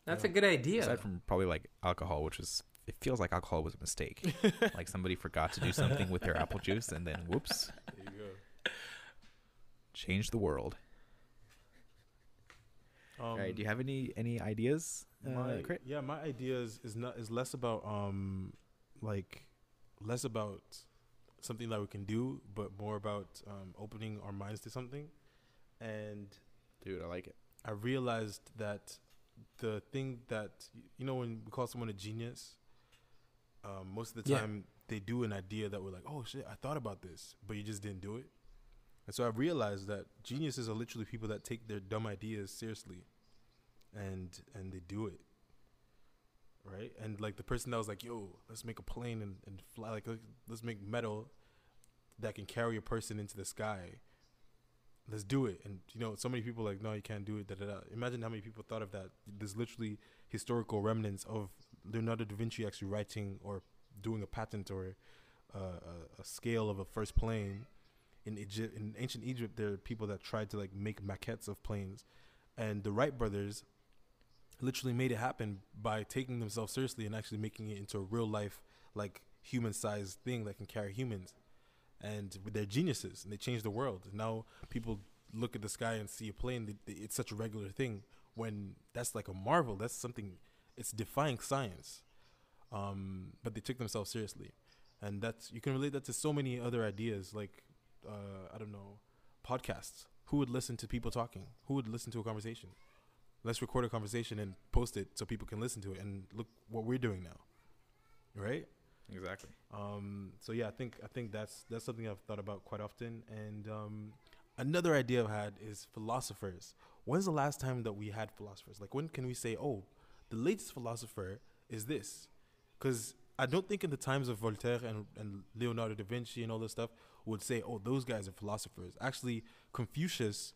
That's Yeah. a good idea. Aside from probably like alcohol, which is it feels like alcohol was a mistake. like somebody forgot to do something with their apple juice, and then whoops, there you go. changed the world. Um, All right. Do you have any any ideas, uh, my, Crit? yeah, my idea is, is not is less about um like less about something that we can do, but more about um, opening our minds to something. And Dude, I like it. I realized that the thing that you know when we call someone a genius, um, most of the Yeah. time they do an idea that we're like, oh shit, I thought about this, but you just didn't do it. And so I realized that geniuses are literally people that take their dumb ideas seriously, and and they do it. Right, and like the person that was like, "Yo, let's make a plane and, and fly. Like, let's- make metal that can carry a person into the sky." let's do it. And you know, so many people like, no, you can't do it. Da, da, da. Imagine how many people thought of that. There's literally historical remnants of Leonardo da Vinci actually writing or doing a patent or uh, a, a scale of a first plane. In Egypt, in ancient Egypt, there are people that tried to like make maquettes of planes, and the Wright brothers literally made it happen by taking themselves seriously and actually making it into a real life, like human sized thing that can carry humans and they're geniuses and they change the world. Now people look at the sky and see a plane. It's such a regular thing when that's like a marvel. That's something. It's defying science. Um, but they took themselves seriously, and that's you can relate that to so many other ideas. Like uh, I don't know, podcasts. Who would listen to people talking? Who would listen to a conversation? Let's record a conversation and post it so people can listen to it. And look what we're doing now, right? Exactly. Um, so yeah, I think I think that's that's something I've thought about quite often. And um, another idea I've had is philosophers. When's the last time that we had philosophers? Like when can we say, oh, the latest philosopher is this? Because I don't think in the times of Voltaire and, and Leonardo da Vinci and all this stuff would say, oh, those guys are philosophers. Actually, Confucius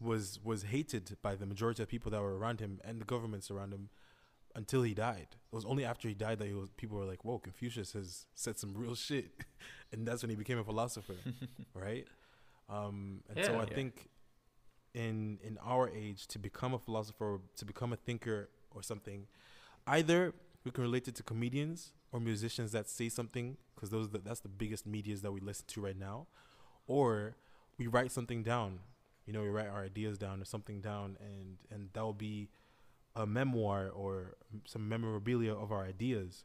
was was hated by the majority of people that were around him and the governments around him until he died. It was only after he died that he was, people were like, "Whoa, Confucius has said some real shit," and that's when he became a philosopher, right? Um, and so I Yeah. think in in our age to become a philosopher, to become a thinker or something, either we can relate it to comedians or musicians that say something because those the, that's the biggest medias that we listen to right now, or we write something down. You know, we write our ideas down or something down, and and that will be a memoir or some memorabilia of our ideas.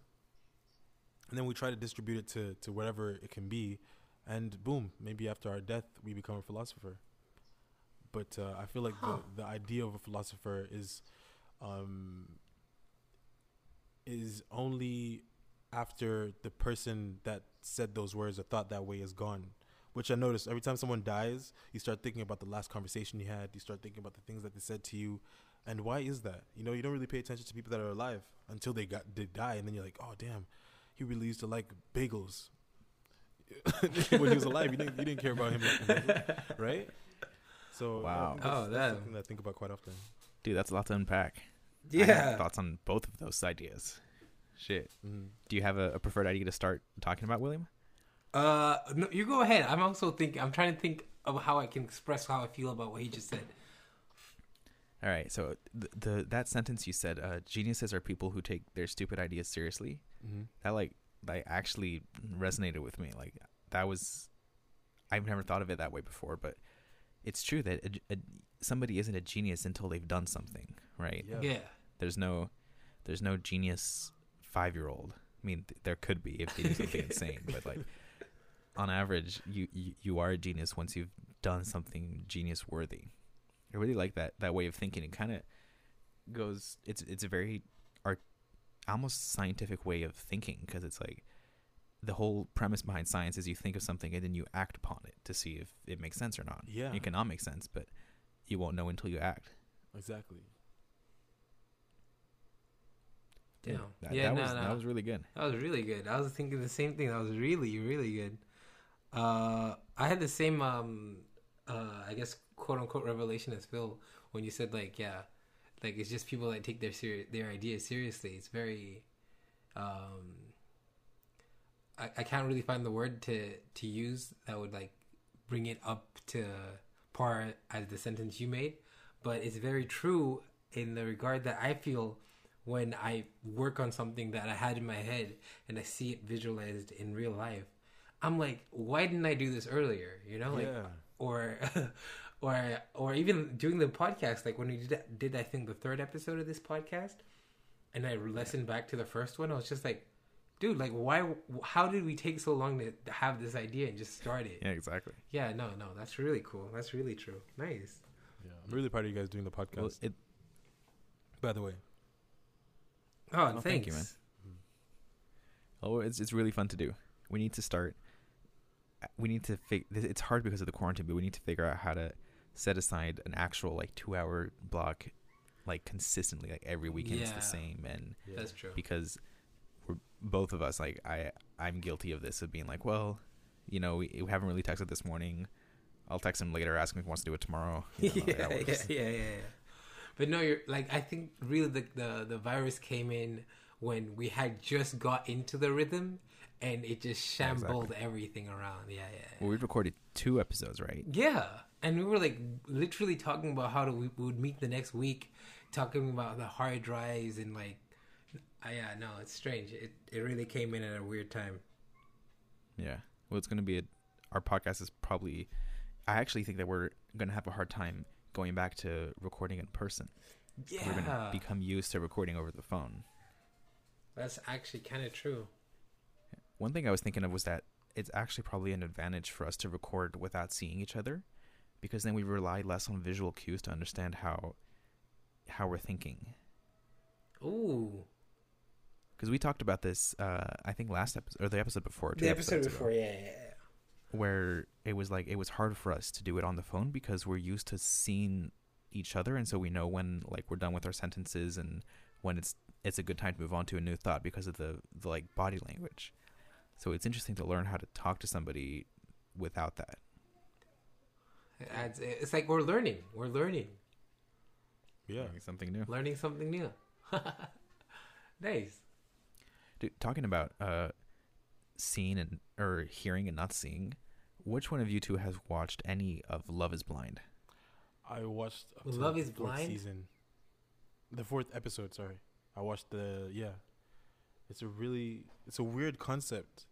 And then we try to distribute it to, to whatever it can be. And boom, maybe after our death, we become a philosopher. But uh, I feel like Huh. the, the idea of a philosopher is um, is only after the person that said those words or thought that way is gone. Which I notice every time someone dies, you start thinking about the last conversation you had. You start thinking about the things that they said to you, and why is that? You know, you don't really pay attention to people that are alive until they got they die, and then you're like, oh damn, he really used to like bagels. when he was alive, you didn't you didn't care about him, bagels, right? So Wow. That's, Oh, that's that- something that I think about quite often. Dude, that's a lot to unpack. I have Yeah. thoughts on both of those ideas. Shit. Mm. Do you have a, a preferred idea to start talking about, William? Uh, no, you go ahead. I'm also thinking. I'm trying to think of how I can express how I feel about what he just said. All right. So the, the that sentence you said, uh, geniuses are people who take their stupid ideas seriously. Mm-hmm. That like like actually resonated with me. Like that was I've never thought of it that way before, but it's true that a, a, somebody isn't a genius until they've done something, right? Yeah. Yeah. There's no there's no genius 5-year-old. I mean, th- there could be if they do something insane, but like on average, you, you you are a genius once you've done something genius worthy. I really like that that way of thinking. It kind of goes. It's it's a very art, almost scientific way of thinking because it's like the whole premise behind science is you think of something and then you act upon it to see if it makes sense or not. Yeah. It cannot make sense, but you won't know until you act. Exactly. Damn. That, yeah, that no, was no. that was really good. That was really good. I was thinking the same thing. That was really, really good. Uh, I had the same, um, uh, I guess, quote unquote revelation as Phil when you said like, yeah, like it's just people that take their seri- their ideas seriously. It's very, um, I, I can't really find the word to to use that would like bring it up to par as the sentence you made, but it's very true in the regard that I feel when I work on something that I had in my head and I see it visualized in real life, I'm like, why didn't I do this earlier? You know, like, yeah. or, or, or even doing the podcast. Like when we did, did I think the third episode of this podcast, and I listened back to the first one, I was just like, dude, like, why? How did we take so long to have this idea and just start it? Yeah, exactly. Yeah, no, no, that's really cool. That's really true. Nice. Yeah. I'm really proud of you guys doing the podcast. Well, it, by the way. Oh, Oh, thank you, man. thanks. Mm-hmm. oh, it's it's really fun to do. We need to start. We need to fig. It's hard because of the quarantine, but we need to figure out how to set aside an actual like two hour block, like consistently, like every weekend is Yeah. the same, and Yeah. That's true. because we're both of us like I I'm guilty of this of being like, well, you know, we, we haven't really texted this morning. I'll text him later, ask him if he wants to do it tomorrow. You know, yeah, that yeah, works. yeah, yeah, yeah. But no, you're like I think really the, the the virus came in when we had just got into the rhythm and it just shambled exactly. everything around. Yeah, yeah. Well, we've recorded two episodes, right? Yeah, and we were like literally talking about how to, we would meet the next week, talking about the hard drives and like, uh, yeah, no, it's strange. It it really came in at a weird time. Yeah. Well, it's going to be a. Our podcast is probably. I actually think that we're going to have a hard time going back to recording in person. Yeah, We're going to become used to recording over the phone. that's actually kind of true. One thing I was thinking of was that it's actually probably an advantage for us to record without seeing each other, because then we rely less on visual cues to understand how how we're thinking. Ooh, Because we talked about this, uh, I think last episode or the episode before. the episode episodes ago. before, yeah, yeah, yeah. where it was like it was hard for us to do it on the phone because we're used to seeing each other and so we know when like we're done with our sentences and when it's it's a good time to move on to a new thought because of the, the like body language so it's interesting to learn how to talk to somebody without that It adds, it's like we're learning. We're learning. Yeah. Learning something new Learning something new. nice. Dude, talking about uh seeing and or hearing and not seeing which one of you two has watched any of love is blind I watched Love the is fourth Blind? season. The fourth episode, sorry. I watched the yeah. It's a really it's a weird concept.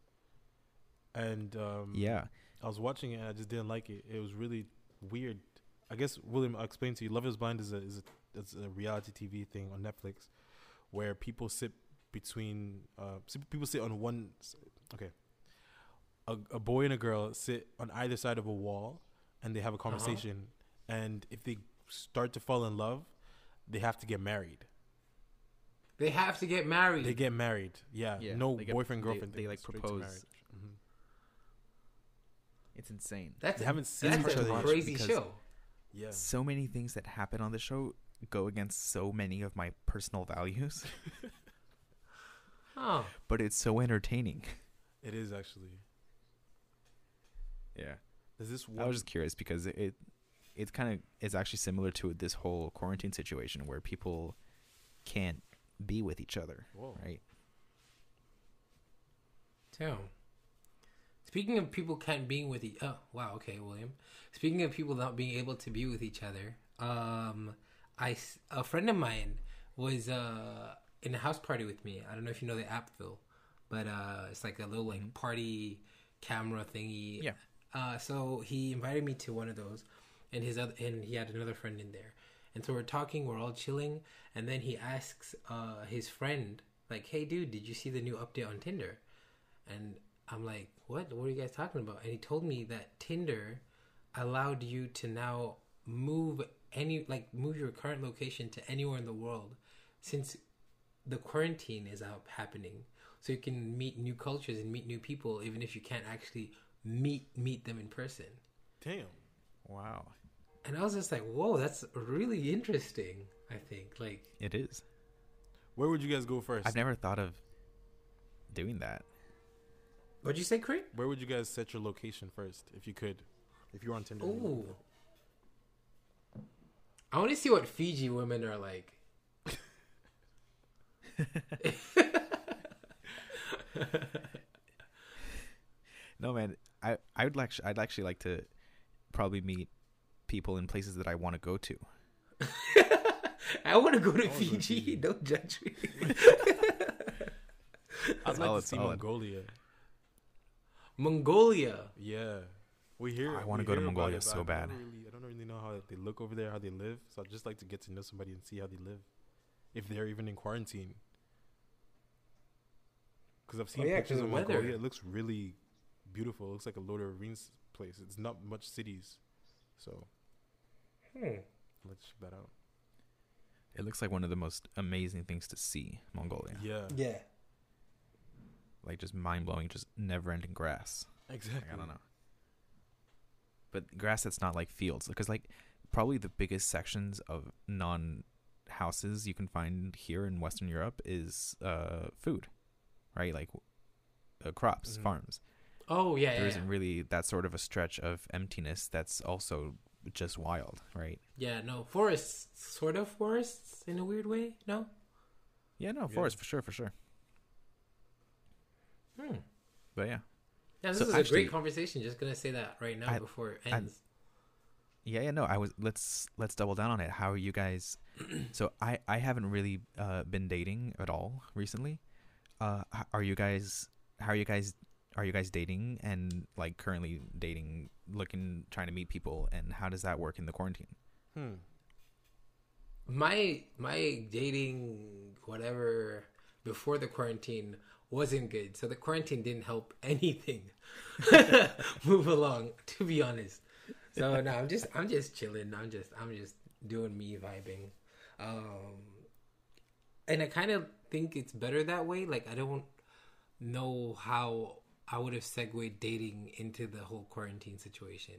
And um yeah I was watching it and I just didn't like it. It was really weird. I guess William, I'll explain to you. Love is Blind is a is a, is a reality TV thing on Netflix, where people sit between uh people sit on one. Okay, a, a boy and a girl sit on either side of a wall, and they have a conversation. And if they start to fall in love, they have to get married. They have to get married. They get married. Yeah, Yeah, no they get- boyfriend they- girlfriend. they, like, propose. Marriage. It's insane that's They a, haven't seen that's each a other crazy show. Yeah, so many things that happen on the show go against so many of my personal values, Oh, but it's so entertaining. it is actually. Yeah. There's this I was just curious because it, it it's kind of it's actually similar to this whole quarantine situation where people can't be with each other, Whoa. right? damn. Speaking of people can't being with each. Oh, wow. Okay, William. Speaking of people not being able to be with each other, um, I a friend of mine was uh in a house party with me. I don't know if you know the Appville, but uh, it's like a little like party camera thingy. Yeah. Uh, so he invited me to one of those, and his other and he had another friend in there, and so we're talking, we're all chilling, and then he asks uh his friend like, "Hey, dude, did you see the new update on Tinder?" And I'm like, "What? What are you guys talking about?" And he told me that Tinder allowed you to now move any like move your current location to anywhere in the world since the quarantine is out happening. so you can meet new cultures and meet new people, even if you can't actually meet meet them in person. Damn. Wow. And I was just like, whoa, that's really interesting. I think like It is. Where would you guys go first? I've never thought of doing that. What'd you say, Craig? Where would you guys set your location first, if you could? If you were on Tinder. Ooh. I want to see what Fiji women are like. No, man. I I would like I'd actually like to probably meet people in places that I want to go to. I want to go to I wanna go to Fiji. Fiji. Don't judge me. I'd like to see solid. Mongolia. Mongolia. Yeah. We hear. I wanna go to Mongolia it, but so I bad. don't Really, I don't really know how they look over there, how they live. So I'd just like to get to know somebody and see how they live, if they're even in quarantine. Because I've seen Oh, yeah, pictures 'cause of the weather. Mongolia. It looks really beautiful. It looks like a Lord of the Rings place. It's not much cities, so Hmm. let's check that out. It looks like one of the most amazing things to see, Mongolia. Yeah, Yeah. Like just mind blowing, just never ending grass. exactly. Like, I don't know. But grass that's not like fields, because like probably the biggest sections of non houses you can find here in Western Europe is uh food, right? Like uh, crops, Mhm. farms. Oh yeah. There yeah, isn't really that sort of a stretch of emptiness that's also just wild, right? Yeah. No forests. Sort of forests in a weird way. No. Yeah, no, Yeah. forest for sure, for sure. Hmm. But yeah, Yeah, this So is a great conversation. Just gonna say that right now I- before it I- ends. yeah, yeah. No, I was. Let's let's double down on it. How are you guys? so I I haven't really uh, been dating at all recently. Uh, are you guys? How are you guys? Are you guys dating and like currently dating, looking, trying to meet people, and how does that work in the quarantine? Hmm. my my dating whatever before the quarantine wasn't good. So the quarantine didn't help anything move along to be honest. So no i'm just i'm just chilling. I'm just i'm just doing me vibing. Um and i kind of think it's better that way. Like i don't know how i would have segued dating into the whole quarantine situation.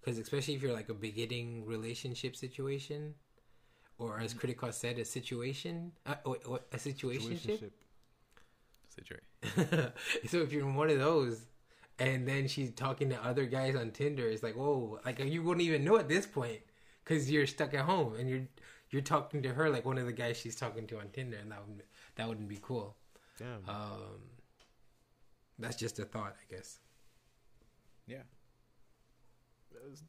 Because especially if you're like a beginning relationship situation or as Criticos said, a situation, uh, what, a situationship. Situation. so if you're in one of those, and then she's talking to other guys on Tinder, it's like, whoa, like you wouldn't even know at this point because you're stuck at home and you're you're talking to her like one of the guys she's talking to on Tinder, and that would that wouldn't be cool. Damn. Um, that's just a thought, I guess. Yeah, it's,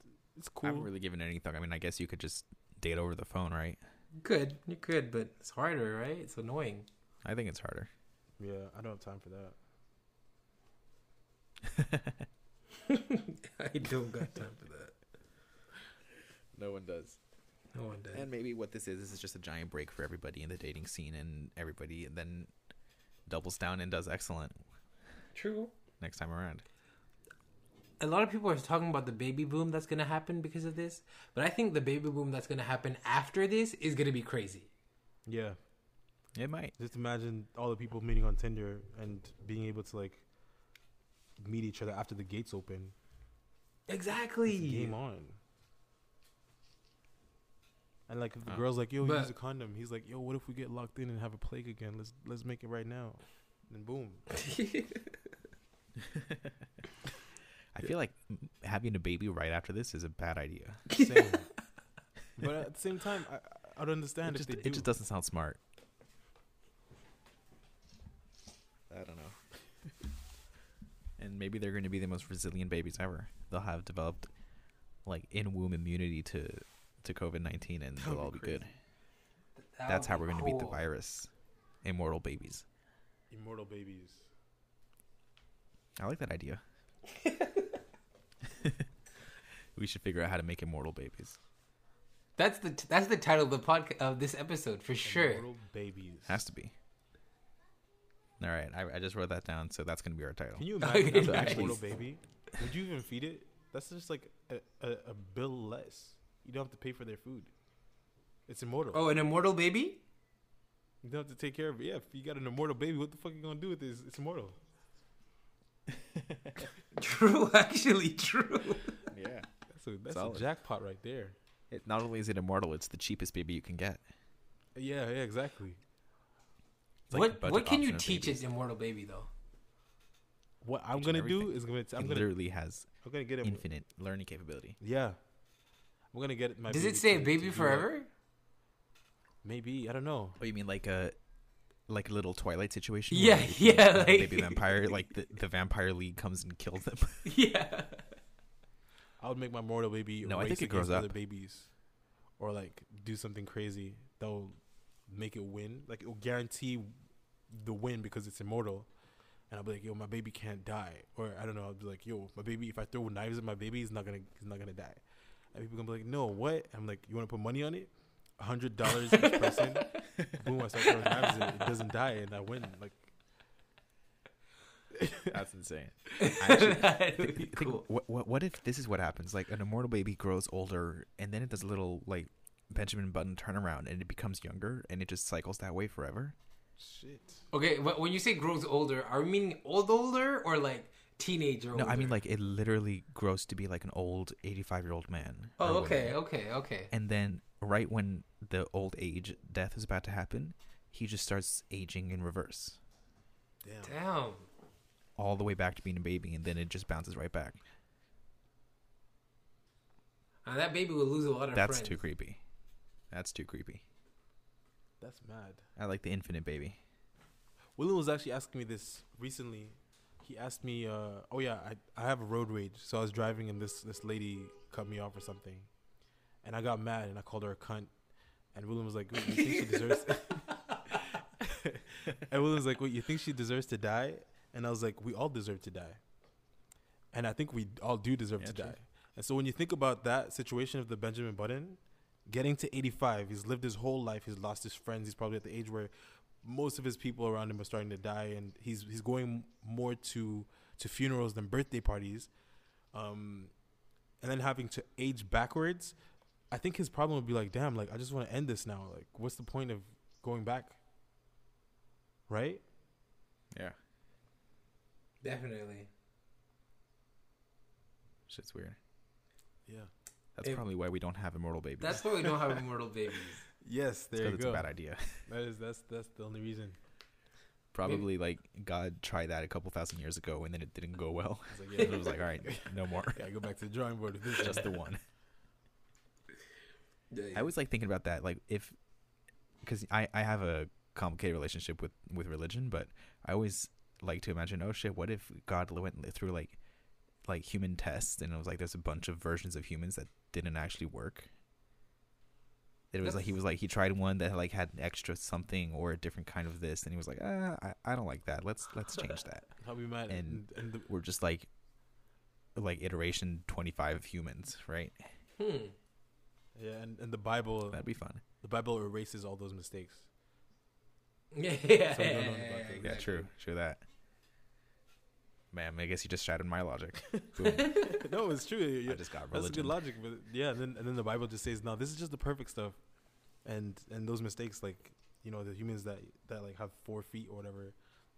cool. I cool. haven't really given it any thought. I mean, I guess you could just date over the phone, right? You could, you could, but it's harder, right? It's annoying. I think it's harder. Yeah, I don't have time for that. I don't got time for that. No one does. No one does. And maybe what this is, this is just a giant break for everybody in the dating scene, and everybody then doubles down and does excellent True. next time around. a lot of people are talking about the baby boom that's going to happen because of this, but I think the baby boom that's going to happen after this is going to be crazy. Yeah, It might. just imagine all the people meeting on Tinder and being able to like meet each other after the gates open. It's Exactly. game on. And like if the Oh. girl's like, "Yo, But- use a condom," he's like, "Yo, what if we get locked in and have a plague again? Let's let's make it right now." And boom. I feel like having a baby right after this is a bad idea. Same. but at the same time, I I don't understand It if just, they it just doesn't sound smart. I don't know. and maybe they're going to be the most resilient babies ever. They'll have developed like in womb immunity to to COVID nineteen, and they'll would all be be good. That That's how we're going to beat the virus. Immortal babies. Immortal babies. I like that idea. we should figure out how to make immortal babies. That's the that's the title of the podcast of this episode for sure. Immortal babies. Has to be. All right, I, I just wrote that down, so that's going to be our title. Can you imagine Okay, having an nice. immortal baby? Would you even feed it? That's just like a, a, a bill less. You don't have to pay for their food. It's immortal. Oh, an immortal baby? You don't have to take care of it. Yeah, if you got an immortal baby, what the fuck are you gonna do with this? It's immortal. True, actually, true. Yeah. That's a that's Solid. a jackpot right there. It, not only is it immortal, it's the cheapest baby you can get. Yeah, yeah, exactly. It's like what what can you teach babies. an immortal baby though? What I'm gonna him do is gonna t- I'm it gonna literally has I'm gonna get him. infinite learning capability. Yeah, I'm gonna get my. Does baby it say to- to baby forever? Maybe I don't know. Oh, you mean like a like a little Twilight situation? Yeah, where the- yeah, the like- baby vampire, like the, the vampire league comes and kills them. yeah. I would make my mortal baby. No, I think it against grows other up. babies, or like do something crazy that'll make it win. Like it'll guarantee the win because it's immortal. And I'll be like, yo, my baby can't die, or I don't know. I'll be like, yo, my baby. If I throw knives at my baby, he's not gonna, he's not gonna die. And people gonna be like, no, what? I'm like, you want to put money on it? A hundred dollars each person. Boom! I start throwing knives. It, it doesn't die, and I win. Like, That's insane. Actually, That'd think, be think, cool. what, what what if this is what happens? Like an immortal baby grows older, and then it does a little like Benjamin Button turn around and it becomes younger, and it just cycles that way forever. shit. Okay, wh- when you say grows older, are we meaning old older or like teenager? No, I mean like it literally grows to be like an old eighty-five year old man. or Oh, woman. okay, okay, okay. And then right when the old age death is about to happen, he just starts aging in reverse, Damn. Damn. all the way back to being a baby, and then it just bounces right back. Uh, that baby will lose a lot of That's friends. too creepy. That's too creepy. That's mad. I like the infinite baby. William was actually asking me this recently. He asked me, uh, "Oh yeah, I I have a road rage." So I was driving and this this lady cut me off or something, and I got mad and I called her a cunt. And William was like, "Wait, "You think she deserves?" and William was like, "Wait, you think she deserves to die?" And I was like, "We all deserve to die." And I think we all do deserve Yeah, to true. die. And so when you think about that situation of the Benjamin Button, getting to 85, he's lived his whole life. He's lost his friends. He's probably at the age where most of his people around him are starting to die, and he's he's going more to to funerals than birthday parties. Um, and then having to age backwards, I think his problem would be like, damn, like I just want to end this now. Like, what's the point of going back? Right? Yeah, Definitely. shit's weird. Yeah. That's If- probably why we don't have immortal babies. That's why we don't have immortal babies. Yes, there because you it's go. a bad idea. That is that's that's the only reason. Probably like God tried that a couple thousand years ago, and then it didn't go well. It's like, Yeah. yeah, it was like, all right, no more, yeah, go back to the drawing board. with this just the one. I was like thinking about that, like if, because I I have a complicated relationship with with religion, but I always like to imagine, oh shit, what if God went through like like human tests, and it was like there's a bunch of versions of humans that didn't actually work. It was like he was like he tried one that like had an extra something or a different kind of this, and he was like, ah, I, I don't like that. Let's let's change that. I'll be mad. And- And the, We're just like like iteration twenty five of humans, right? Hmm. yeah, and, and the Bible That'd be fun. the Bible erases all those mistakes. Yeah, yeah, So yeah, exactly. true, true that. Man, I guess you just shattered my logic. Boom. no, it's true. You- I just got religion. That's good logic, but yeah, and then and then the Bible just says, "No, this is just the perfect stuff," and and those mistakes, like you know, the humans that that like have four feet or whatever,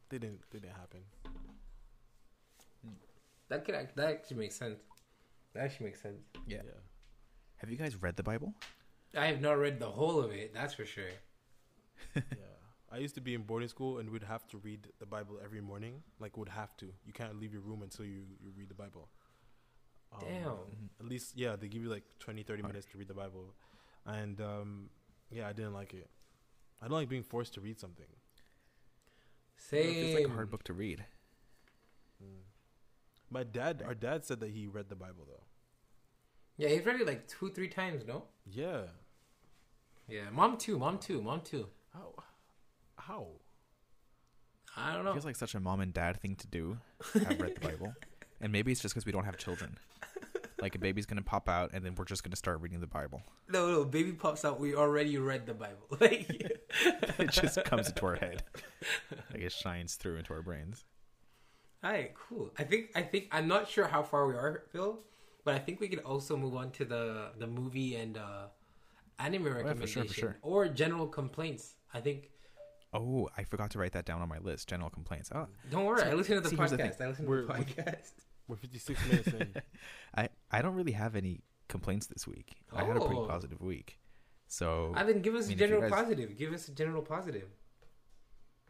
they didn't they didn't happen. Hmm. That could act, that actually makes sense. That actually makes sense. Yeah. yeah. Have you guys read the Bible? I have not read the whole of it. That's for sure. yeah. I used to be in boarding school and we'd have to read the Bible every morning. Like would have to. You can't leave your room until you, you read the Bible. Um, Damn. At least yeah, they give you like 20 30 minutes to read the Bible. And um yeah, I didn't like it. I don't like being forced to read something. Same. It's like a hard book to read. Mm. My dad, our dad said that he read the Bible though. Yeah, he's read it like two, three times. No. Yeah. Yeah, mom too. Mom too. Mom too. How? How? I don't know. It feels like such a mom and dad thing to do. Have read the Bible, and maybe it's just because we don't have children. Like a baby's gonna pop out, and then we're just gonna start reading the Bible. no, no. Baby pops out. We already read the Bible. Like, it just comes into our head, like it shines through into our brains. all right, cool. I think. I think. I'm not sure how far we are, Phil, but I think we could also move on to the the movie and uh anime Oh, yeah, for recommendation sure, for sure. or general complaints. I think Oh, I forgot to write that down on my list. General complaints. Oh, Don't worry, So, I listen to the see, here's the podcast. I listen to We're- the we- podcast. We're 56 minutes in. I I don't really have any complaints this week. I had a pretty Oh. positive week. So I then give us I mean, a general guys- positive. Give us a general positive.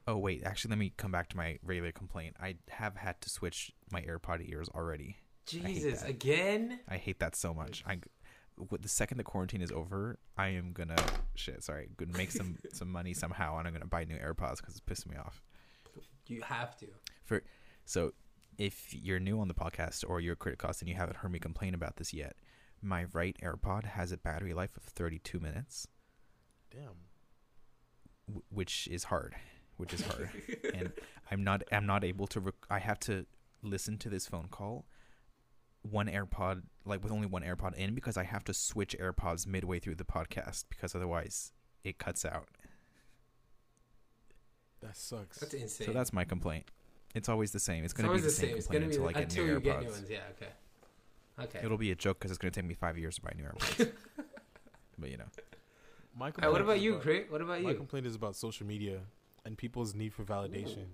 Oh wait, actually, let me come back to my regular complaint. I have had to switch my AirPod ears already. Jesus, that. again? I hate that so much. I, with the second the quarantine is over, I am gonna shit. Sorry, gonna make some some money somehow, and I'm gonna buy new AirPods because it's pissing me off. You have to. For So, if you're new on the podcast or you're a Kritikos and you haven't heard me complain about this yet, my right AirPod has a battery life of 32 minutes, Damn. w- which is hard. Which is hard. and I'm not I'm not able to rec- I have to listen to this phone call one AirPod like with only one AirPod in because I have to switch AirPods midway through the podcast because otherwise it cuts out. That sucks. That's insane. So that's my complaint. It's always the same. It's It's going to be always the same It's complaint gonna be until I get until new you get new ones. Yeah. Okay. Okay. It'll be a joke because it's going to take me five years to buy new AirPods. but you know, My Alright, what about you, Crit? What about you? My complaint is about social media and people's need for validation.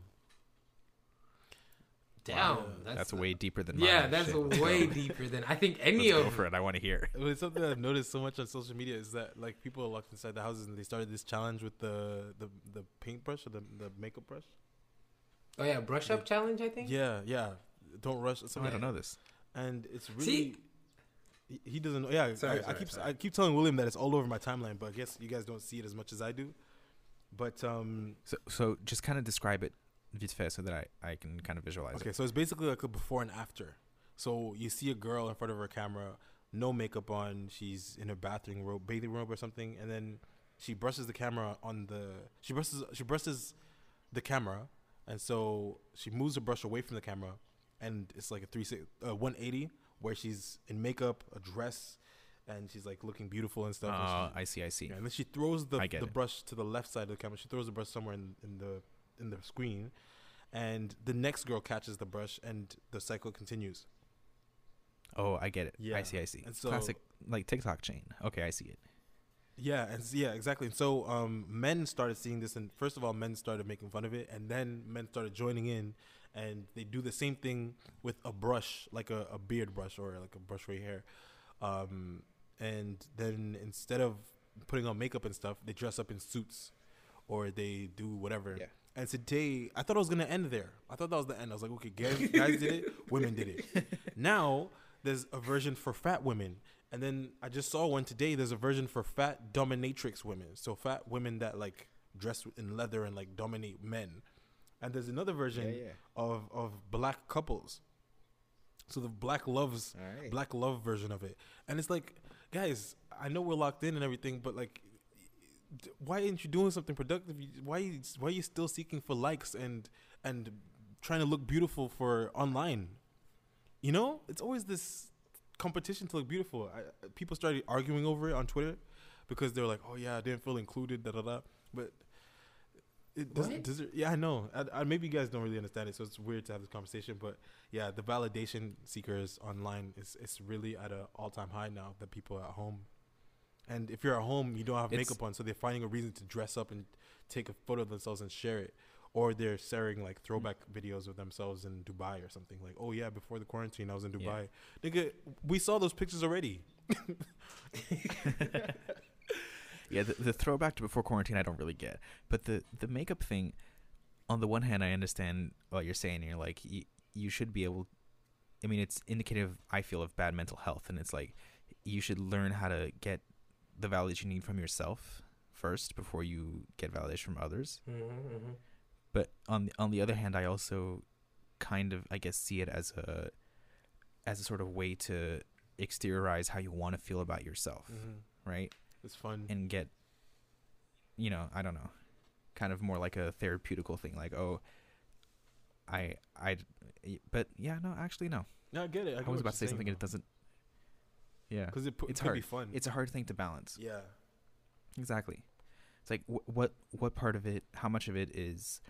Damn, Wow. that's, that's, way deeper than mine. yeah, that's Shit. way deeper than I think any Let's go of. for it. I want to hear. Well, it's something I've noticed so much on social media is that like people are locked inside the houses and they started this challenge with the the, the paintbrush or the, the makeup brush. Oh yeah, brush up challenge. I think. Yeah, yeah. Don't rush. Oh, Something I don't know this. and it's really See? he, he doesn't know. Yeah, Sorry, I, I keep sorry. I keep telling William that it's all over my timeline, but I guess you guys don't see it as much as I do. But um, So, so just kind of describe it vite so that I, I can kind of visualize okay, it. so it's basically like a before and after. So you see a girl in front of her camera, no makeup on, she's in her bathing robe, bathing robe or something, and then she brushes the camera on the she brushes she brushes the camera, and so she moves her brush away from the camera, and it's like a three six uh, one eighty where she's in makeup, a dress, and she's like looking beautiful and stuff. Oh, she- I see, I see. yeah, and then she throws the the it. brush to the left side of the camera. She throws the brush somewhere in, in the in the screen, and the next girl catches the brush, and the cycle continues. Oh, I get it. Yeah, I see, I see. and so- Classic, like TikTok chain. Okay, I see it. Yeah, and yeah, exactly. And so um, men started seeing this, and first of all, men started making fun of it, and then men started joining in, and they do the same thing with a brush, like a, a beard brush or like a brush right here, um, and then instead of putting on makeup and stuff, they dress up in suits, or they do whatever. Yeah. And today, I thought it was gonna end there. I thought that was the end. I was like, okay, guys, guys did it, women did it. Now there's a version for fat women, and then I just saw one today. There's a version for fat dominatrix women. So fat women that like dress in leather and like dominate men. And there's another version of of black couples. So the black loves right. black love version of it. And it's like, guys, I know we're locked in and everything, but like why aren't you doing something productive? Why why are you still seeking for likes and and trying to look beautiful for online? You know, it's always this competition to look beautiful. I, people started arguing over it on Twitter because they're like, "Oh yeah, I didn't feel included." Da da da. But it doesn't. What? Does it, yeah, I know. I, I, maybe you guys don't really understand it, so it's weird to have this conversation. But yeah, the validation seekers online is it's really at an all time high now. That people are at home, and if you're at home, you don't have It's- makeup on, so they're finding a reason to dress up and take a photo of themselves and share it. Or they're sharing like throwback videos of themselves in Dubai or something. Like, oh yeah, before the quarantine, I was in Yeah. Dubai. Nigga, we saw those pictures already. Yeah, the, the throwback to before quarantine, I don't really get. But the the makeup thing, on the one hand, I understand what you're saying. You're like, you, you should be able. I mean, it's indicative. I feel of bad mental health, and it's like you should learn how to get the validation you need from yourself first before you get validation from others. Mm-hmm, But on the, on the other hand, I also kind of I guess see it as a as a sort of way to exteriorize how you want to feel about yourself, Mm-hmm. right? It's fun. and get you know i don't know kind of more like a therapeutical thing like oh i i but yeah no actually no no, I get it. I, i, was about to say something and it doesn't yeah because it, pu- it's it could be hard. fun. it's a hard thing to balance yeah. exactly it's like wh- what what part of it how much of it is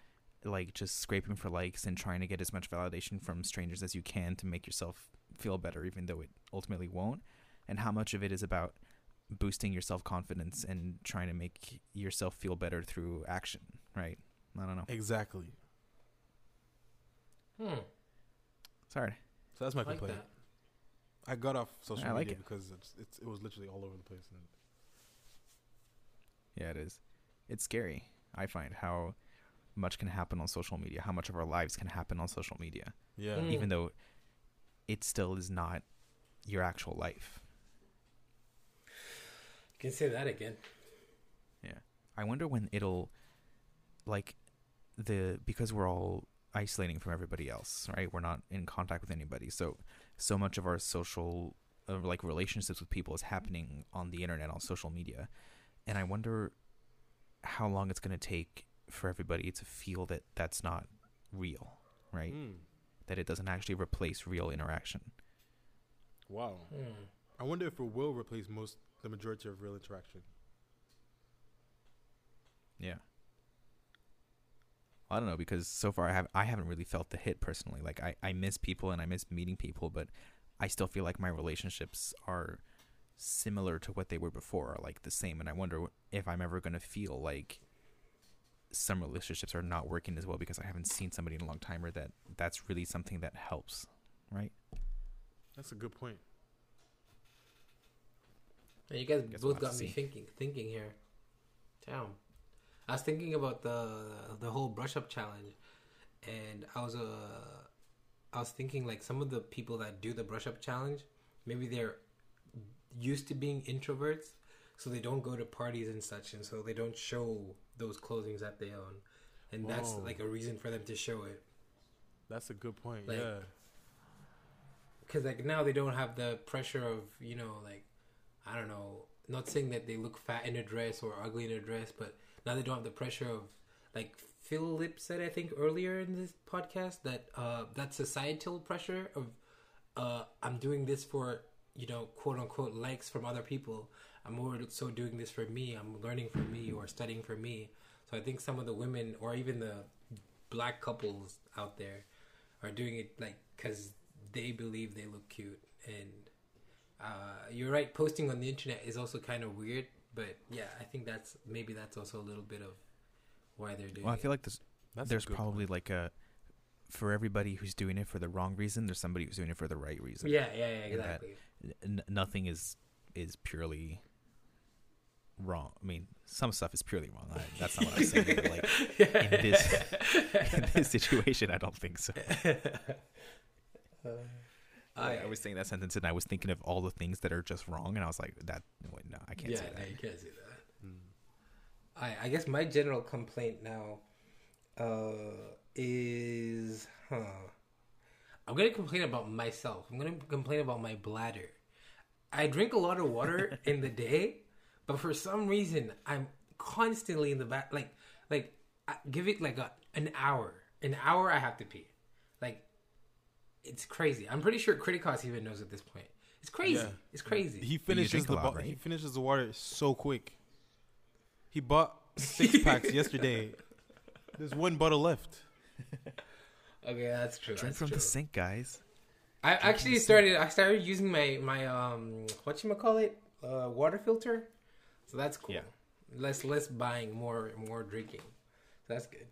like just scraping for likes and trying to get as much validation from strangers as you can to make yourself feel better even though it ultimately won't and how much of it is about boosting your self-confidence and trying to make yourself feel better through action right I don't know. Exactly. Hmm. Sorry. So that's my like complaint. that. I got off social I like media it. because it's, it's it was literally all over the place. And Yeah, it is. It's scary. I find how much can happen on social media, how much of our lives can happen on social media, yeah, Mm. even though it still is not your actual life. You can say that again. Yeah. I wonder when it'll like the because we're all isolating from everybody else, right? We're not in contact with anybody. So so much of our social uh, like relationships with people is happening on the internet on social media. And I wonder how long it's going to take for everybody to feel that that's not real, right? Mm. That it doesn't actually replace real interaction. Wow. Hmm. I wonder if it will replace most the majority of real interaction. Yeah. I don't know because so far I have I haven't really felt the hit personally. Like I, I miss people and I miss meeting people, but I still feel like my relationships are similar to what they were before, or like the same. And I wonder if I'm ever gonna feel like some relationships are not working as well because I haven't seen somebody in a long time, or that that's really something that helps, right? That's a good point. And you guys Guess we'll both got me see. thinking. Thinking here. Damn. I was thinking about the the whole brush up challenge, and I was uh, I was thinking like some of the people that do the brush up challenge, maybe they're used to being introverts, so they don't go to parties and such, and so they don't show those clothings that they own, and that's like a reason for them to show it. That's a good point. Like- yeah. because like now they don't have the pressure of you know like I don't know, not saying that they look fat in a dress or ugly in a dress, but now they don't have the pressure of like Philip said I think earlier in this podcast that uh that societal pressure of uh I'm doing this for you know quote unquote likes from other people. I'm more so doing this for me. I'm learning for me or studying for me. So I think some of the women or even the black couples out there are doing it like because they believe they look cute and uh, you're right posting on the internet is also kind of weird but yeah i think that's maybe that's also a little bit of why they're doing Well, I it. feel like there's there's probably point. like a for everybody who's doing it for the wrong reason, there's somebody who's doing it for the right reason. yeah yeah yeah exactly N- nothing is is purely wrong. I mean, some stuff is purely wrong. I, that's not what I'm saying. but like in this in this situation, I don't think so. I, I was saying that sentence and I was thinking of all the things that are just wrong, and I was like, "That wait, no, I can't yeah say no, that." you can't say that Mm. I, I guess my general complaint now uh, is, huh? I'm gonna complain about myself. I'm gonna complain about my bladder. I drink a lot of water in the day, but for some reason I'm constantly in the back. Like, like I give it like a an hour. An hour I have to pee. Like, it's crazy. I'm pretty sure Kritikos even knows at this point. It's crazy. Yeah. It's crazy. He finishes the lot, bo- he finishes the water so quick. He bought six packs yesterday. There's one bottle left. okay, that's true. Drink that's from true. the sink, guys. I actually started. I started using my my um what you call it uh, water filter, so that's cool. Yeah. Less less buying, more more drinking. So that's good.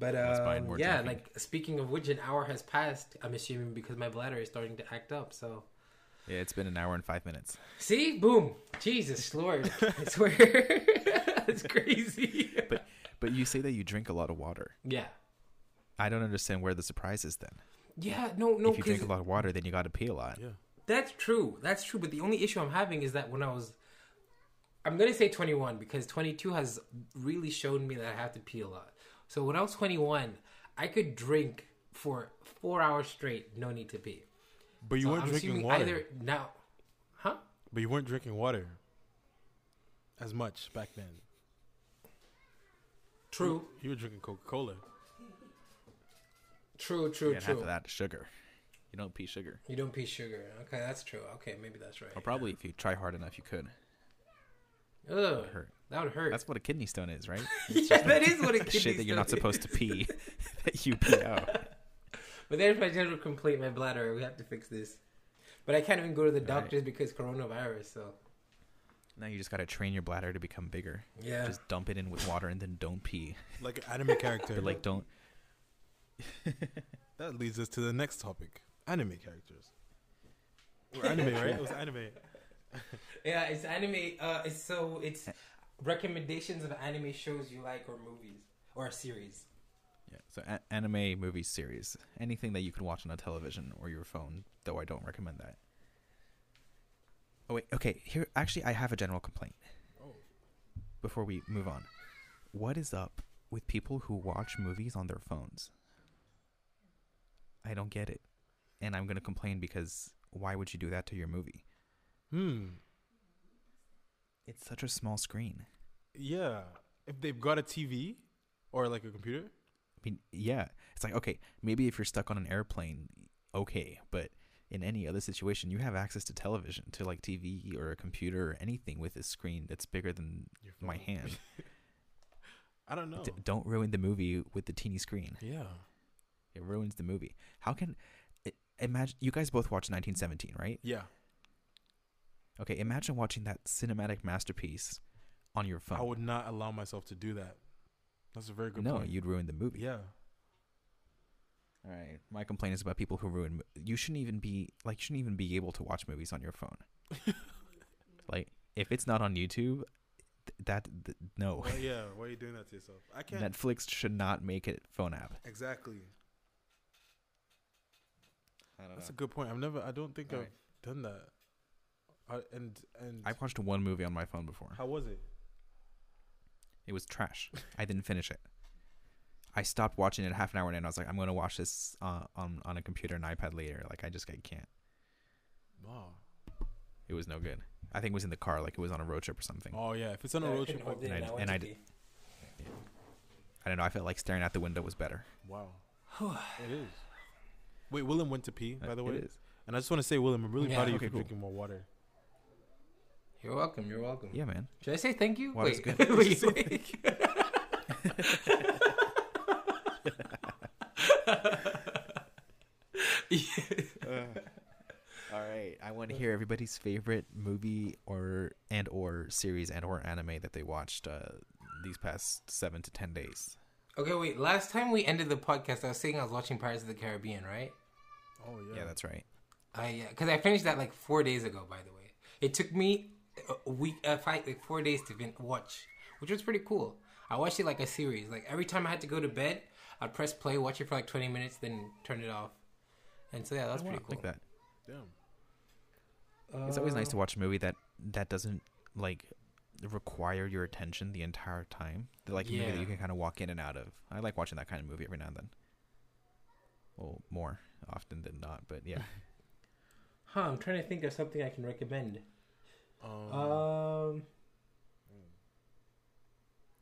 But Less uh, buying, more yeah, drinking. like speaking of which, an hour has passed. I'm assuming because my bladder is starting to act up. So Yeah, it's been an hour and five minutes. see, boom, Jesus Lord, I swear, it's crazy. But but you say that you drink a lot of water. yeah, I don't understand where the surprise is then. yeah, no, no, if you drink a lot of water, then you got to pee a lot. Yeah. That's true. That's true. But the only issue I'm having is that when I was, I'm gonna say 21 because 22 has really shown me that I have to pee a lot. So when I was 21, I could drink for four hours straight, no need to pee. But you So weren't I'm drinking water. either now, huh? But you weren't drinking water as much back then. True, You were drinking Coca Cola. true, true, Yeah, and half true. of that is sugar. You don't pee sugar. You don't pee sugar. Okay, that's true. Okay, maybe that's right. Or probably if you try hard enough, you could. Ugh, It hurt. that would hurt. That's what a kidney stone is, right? yeah, that is what it Shit that you're not supposed to pee that you pee out. But there's my general complaint, my bladder. We have to fix this. But I can't even go to the Right. doctors because coronavirus. So Now you just gotta train your bladder to become bigger. Yeah. Just dump it in with water and then don't pee. Like an anime character. But like, don't. that leads us to the next topic: anime characters. Or anime, right? It was anime. Yeah, it's anime. Uh, it's so it's recommendations of anime shows you like or movies or a series. Yeah. So a- anime, movies, series, anything that you can watch on a television or your phone. Though I don't recommend that. Oh wait. Okay. Here, actually, I have a general complaint. Oh. Before we move on, what is up with people who watch movies on their phones? I don't get it, and I'm gonna complain because why would you do that to your movie? Hmm. It's such a small screen. Yeah. If they've got a TV or like a computer. I mean, yeah, it's like okay, maybe if you're stuck on an airplane, okay, but in any other situation, you have access to television, to like TV or a computer or anything with a screen that's bigger than my hand. I don't know. D- don't ruin the movie with the teeny screen. yeah. It ruins the movie. How can imagine? You guys both watched 1917, right? Yeah. Okay, imagine watching that cinematic masterpiece on your phone. I would not allow myself to do that. That's a very good no, point. No, you'd ruin the movie. Yeah. All right. My complaint is about people who ruin. You shouldn't even be like you shouldn't even be able to watch movies on your phone. like if it's not on YouTube, that th- no. Why, yeah. Why are you doing that to yourself? I can't. Netflix should not make it phone app. exactly. I don't That's a good point. I've never. I don't think Alright. I've done that. I, and and I've watched one movie on my phone before. how was it? It was trash. I didn't finish it. I stopped watching it half an hour in and I was like, I'm gonna watch this uh, on on a computer and iPad later. Like I just I can't. Wow. It was no good. I think it was in the car, like it was on a road trip or something. Oh yeah. If it's on a road trip, And I- and I d- I don't know. I felt like staring out the window was better. wow. it is. Wait, Willem went to pee, by the Uh, way. it is. And I just want to say, Willem, I'm really Yeah, proud of you okay, for cool. drinking more water. You're welcome. You're welcome. Yeah, man. Should I say thank you? Water's wait, good. wait, wait. All right, I want to hear everybody's favorite movie or and or series and or anime that they watched uh, these past seven to ten days. Okay, wait. Last time we ended the podcast, I was saying I was watching Pirates of the Caribbean, right? Oh Yeah, yeah, that's right. I yeah, because I finished that like four days ago. By the way, it took me a week, uh, five, like four days to fin- watch, which was pretty cool. I watched it like a series. Like every time I had to go to bed, I'd press play, watch it for like twenty minutes, then turn it off. And so yeah, that's pretty cool. Like that. Damn. It's always nice to Uh, watch a movie that that doesn't like require your attention the entire time. They're like a movie that Yeah. you can kind of walk in and out of. I like watching that kind of movie every now and then. Well, more often than not, but yeah. Huh? I'm trying to think of something I can recommend. Um, Um,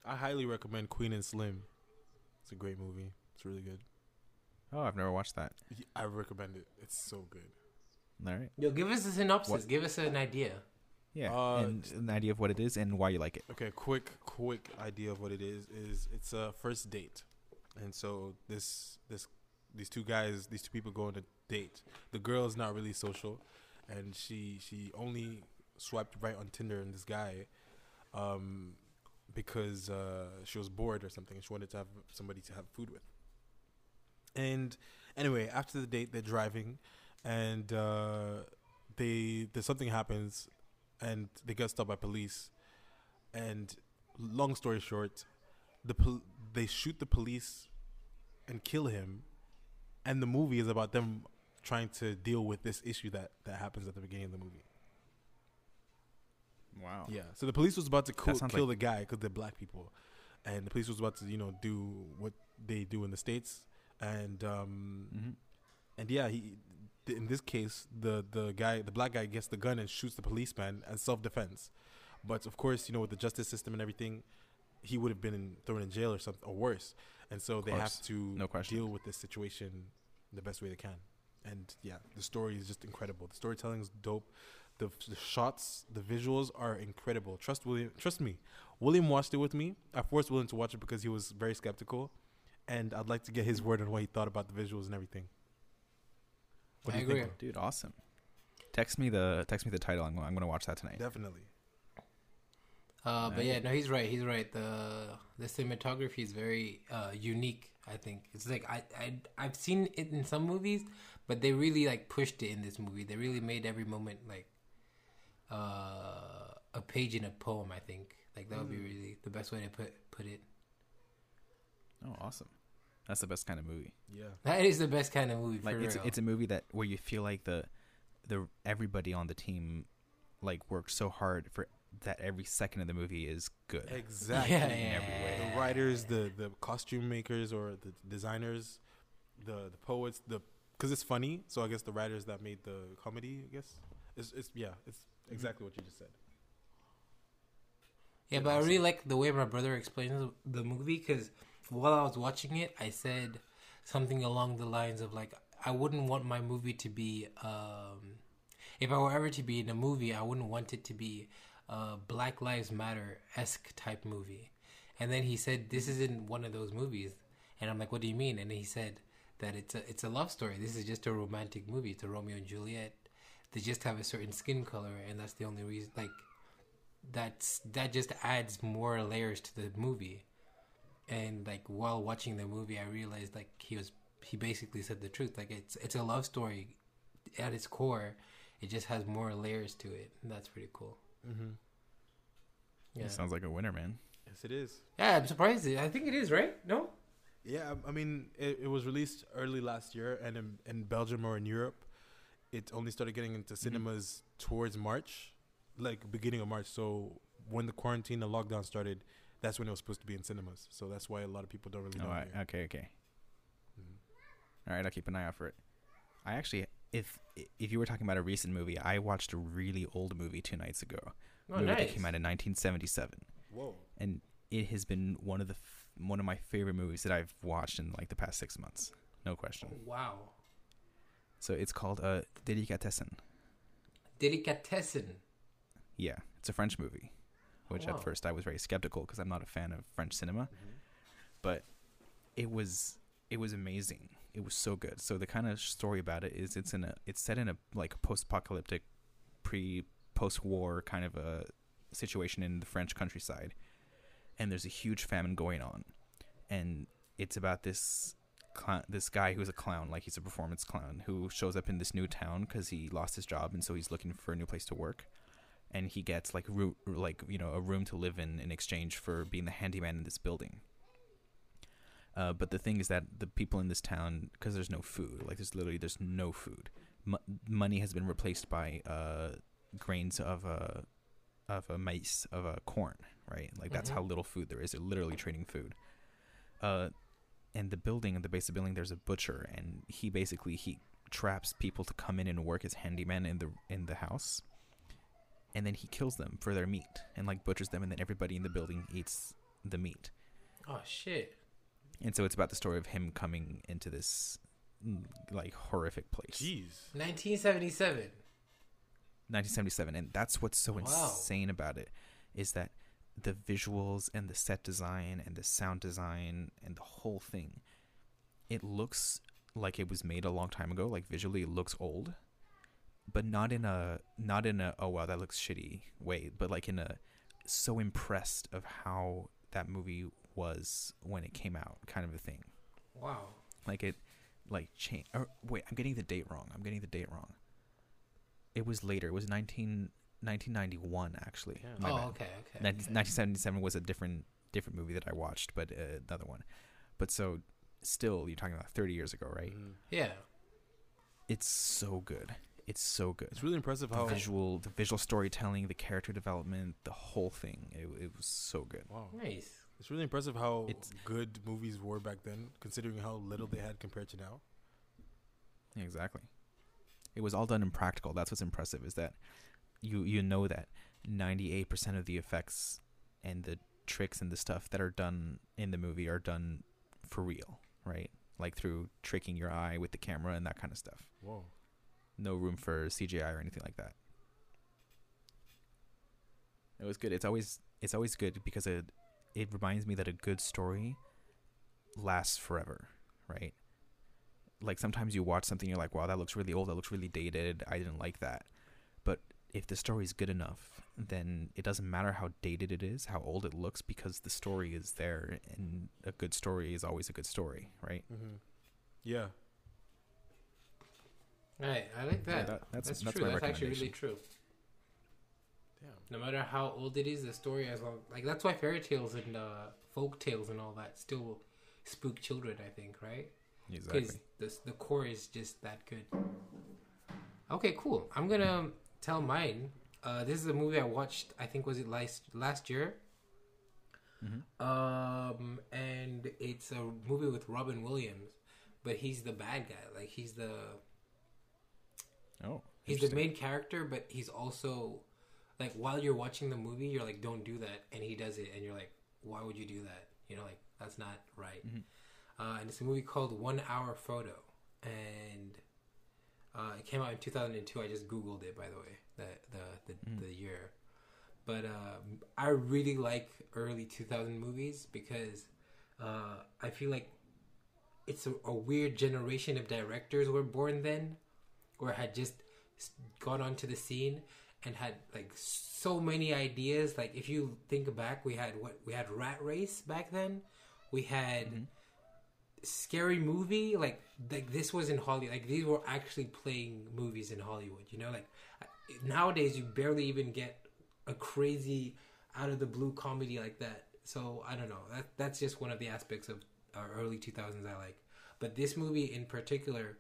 I highly recommend Queen and Slim. It's a great movie. It's really good. oh, I've never watched that. I recommend it. It's so good. All right. yo, give us a synopsis. What? Give us an idea. Yeah, Uh, and an idea of what it is and why you like it. Okay, quick, quick idea of what it is is it's a first date, and so this this these two guys, these two people go on a date. The girl is not really social, and she she only swiped right on Tinder and this guy, um, because uh, she was bored or something. and She wanted to have somebody to have food with. And anyway, after the date, they're driving, and uh, they there's something happens, and they get stopped by police. And long story short, the pol- they shoot the police and kill him, and the movie is about them trying to deal with this issue that that happens at the beginning of the movie. Wow. Yeah. So the police was about to kill, kill like- the guy because they're black people, and the police was about to you know do what they do in the states, and um hmm and yeah he. th- In this case, the the guy, the black guy, gets the gun and shoots the policeman as self defense. But of course, you know, with the justice system and everything, he would have been in, thrown in jail or something or worse. And so they have to No deal with this situation the best way they can. And yeah, the story is just incredible. The storytelling is dope. The, the shots, the visuals are incredible. Trust William. Trust me. William watched it with me. I forced William to watch it because he was very skeptical, and I'd like to get his word on what he thought about the visuals and everything. What do I you think? agree. Dude, awesome. Text me the text me the title. I'm, I'm gonna watch that tonight. Definitely. Uh, but yeah, no, he's right. He's right. The the cinematography is very uh, unique. I think it's like I I I've seen it in some movies, but they really like pushed it in this movie. They really made every moment like uh, a page in a poem. I think like that would be really the best way to put put it. Oh, awesome. That's the best kind of movie. Yeah. That is the best kind of movie. Like for it's real. it's a movie that where you feel like the the everybody on the team like worked so hard for that every second of the movie is good. Exactly. Yeah, in every way. The writers, the the costume makers or the designers, the the poets, the because it's funny. So I guess the writers that made the comedy, I guess, it's it's yeah, it's exactly what you just said. Yeah, but I really like the way my brother explains the movie because while I was watching it, I said something along the lines of like, I wouldn't want my movie to be, um, if I were ever to be in a movie, I wouldn't want it to be a Black Lives Matter esque type movie. And then he said, "This isn't one of those movies," and I'm like, "What do you mean?" And he said that it's a it's a love story. This is just a romantic movie. It's a Romeo and Juliet. They just have a certain skin color, and that's the only reason. Like that's that just adds more layers to the movie and like while watching the movie i realized like he was he basically said the truth like it's it's a love story at its core it just has more layers to it and that's pretty cool Mm-hmm. yeah It sounds like a winner, man. Yes, it is. yeah i'm surprised i think it is right no Yeah, I- I mean, it, it was released early last year, and in, in Belgium or in Europe, it only started getting into cinemas towards March, like beginning of March. So when the quarantine and lockdown started, that's when it was supposed to be in cinemas. So that's why a lot of people don't really Oh, know. I, here. okay, okay. Mhm. All right, I'll keep an eye out for it. I actually, if if you were talking about a recent movie, I watched a really old movie two nights ago. oh movie nice that came out in 1977, Whoa. and it has been one of the f- one of my favorite movies that I've watched in like the past six months, no question. wow So it's called uh, Delicatessen. delicatessen Yeah, it's a French movie, which Wow. at first I was very skeptical because I'm not a fan of French cinema. but it was it was amazing. It was so good. So the kind of story about it is it's in a it's set in a like post-apocalyptic pre post-war kind of a situation in the French countryside. And there's a huge famine going on. And it's about this clown, this guy who's a clown, like he's a performance clown who shows up in this new town cuz he lost his job and so he's looking for a new place to work. And he gets like ro- like you know a room to live in in exchange for being the handyman in this building. Uh, but the thing is that the people in this town, because there's no food, like there's literally there's no food. M- money has been replaced by uh, grains of a of a maize of a corn, right? Like that's Mhm. how little food there is. They're literally trading food. Uh, and the building, at the base of the building, there's a butcher, and he basically he traps people to come in and work as handyman in the in the house, and then he kills them for their meat and like butchers them, and then everybody in the building eats the meat. oh shit And so it's about the story of him coming into this mm, like horrific place. Jeez. 1977 1977 and that's what's so Wow. insane about it is that the visuals and the set design and the sound design and the whole thing. It looks like it was made a long time ago. Like visually it looks old but not in a not in a oh wow that looks shitty way but like in a so impressed of how that movie was when it came out kind of a thing. Wow. Like it like change or wait i'm getting the date wrong. I'm getting the date wrong. It was later. It was 19 1991 actually Yeah. Oh bad. okay okay, 19 okay. 1977 was a different different movie that i watched but uh, another one but so still you're talking about 30 years ago right Mhm. yeah it's so good it's so good It's really impressive the how. visual the visual storytelling the character development the whole thing it, it was so good Wow. nice It's really impressive how It's- good movies were back then, considering how little they had compared to now. Exactly. It was all done in practical. That's what's impressive is that you you know that 98% of the effects and the tricks and the stuff that are done in the movie are done for real, right? Like through tricking your eye with the camera and that kind of stuff. Whoa. No room for CGI or anything like that. It was good. It's always it's always good because it it reminds me that a good story lasts forever, right? Like sometimes you watch something you're like, "Wow, that looks really old. That looks really dated. I didn't like that." But if the story is good enough, then it doesn't matter how dated it is, how old it looks, because the story is there, and a good story is always a good story, right? Mm-hmm. Yeah. Right, I like Yeah, that. that- that's that's, that's true. my That's actually really true. Damn. No matter how old it is, the story as long like that's why fairy tales and uh, folk tales and all that still spook children. I think, right? Exactly. Because the the core is just that good. Okay, cool. I'm gonna tell mine. Uh, this is a movie I watched. I think was it last last year. Mhm. Um, and it's a movie with Robin Williams, but he's the bad guy. Like he's the Oh, he's the main character, but he's also like while you're watching the movie, you're like, "Don't do that," and he does it, and you're like, "Why would you do that?" You know, like that's not right. Mhm. Uh, and it's a movie called One Hour Photo, and uh, it came out in 2002. I just googled it, by the way, the the the, Mm. the year. But uh, I really like early 2000 movies because uh, I feel like it's a, a weird generation of directors were born then, or had just gone onto the scene and had like so many ideas. Like if you think back, we had what we had Rat Race back then. We had Mhm. Scary movie like like this was in Hollywood. Like these were actually playing movies in Hollywood. You know, like nowadays you barely even get a crazy out of the blue comedy like that. So I don't know. That that's just one of the aspects of our early 2000s I like. But this movie in particular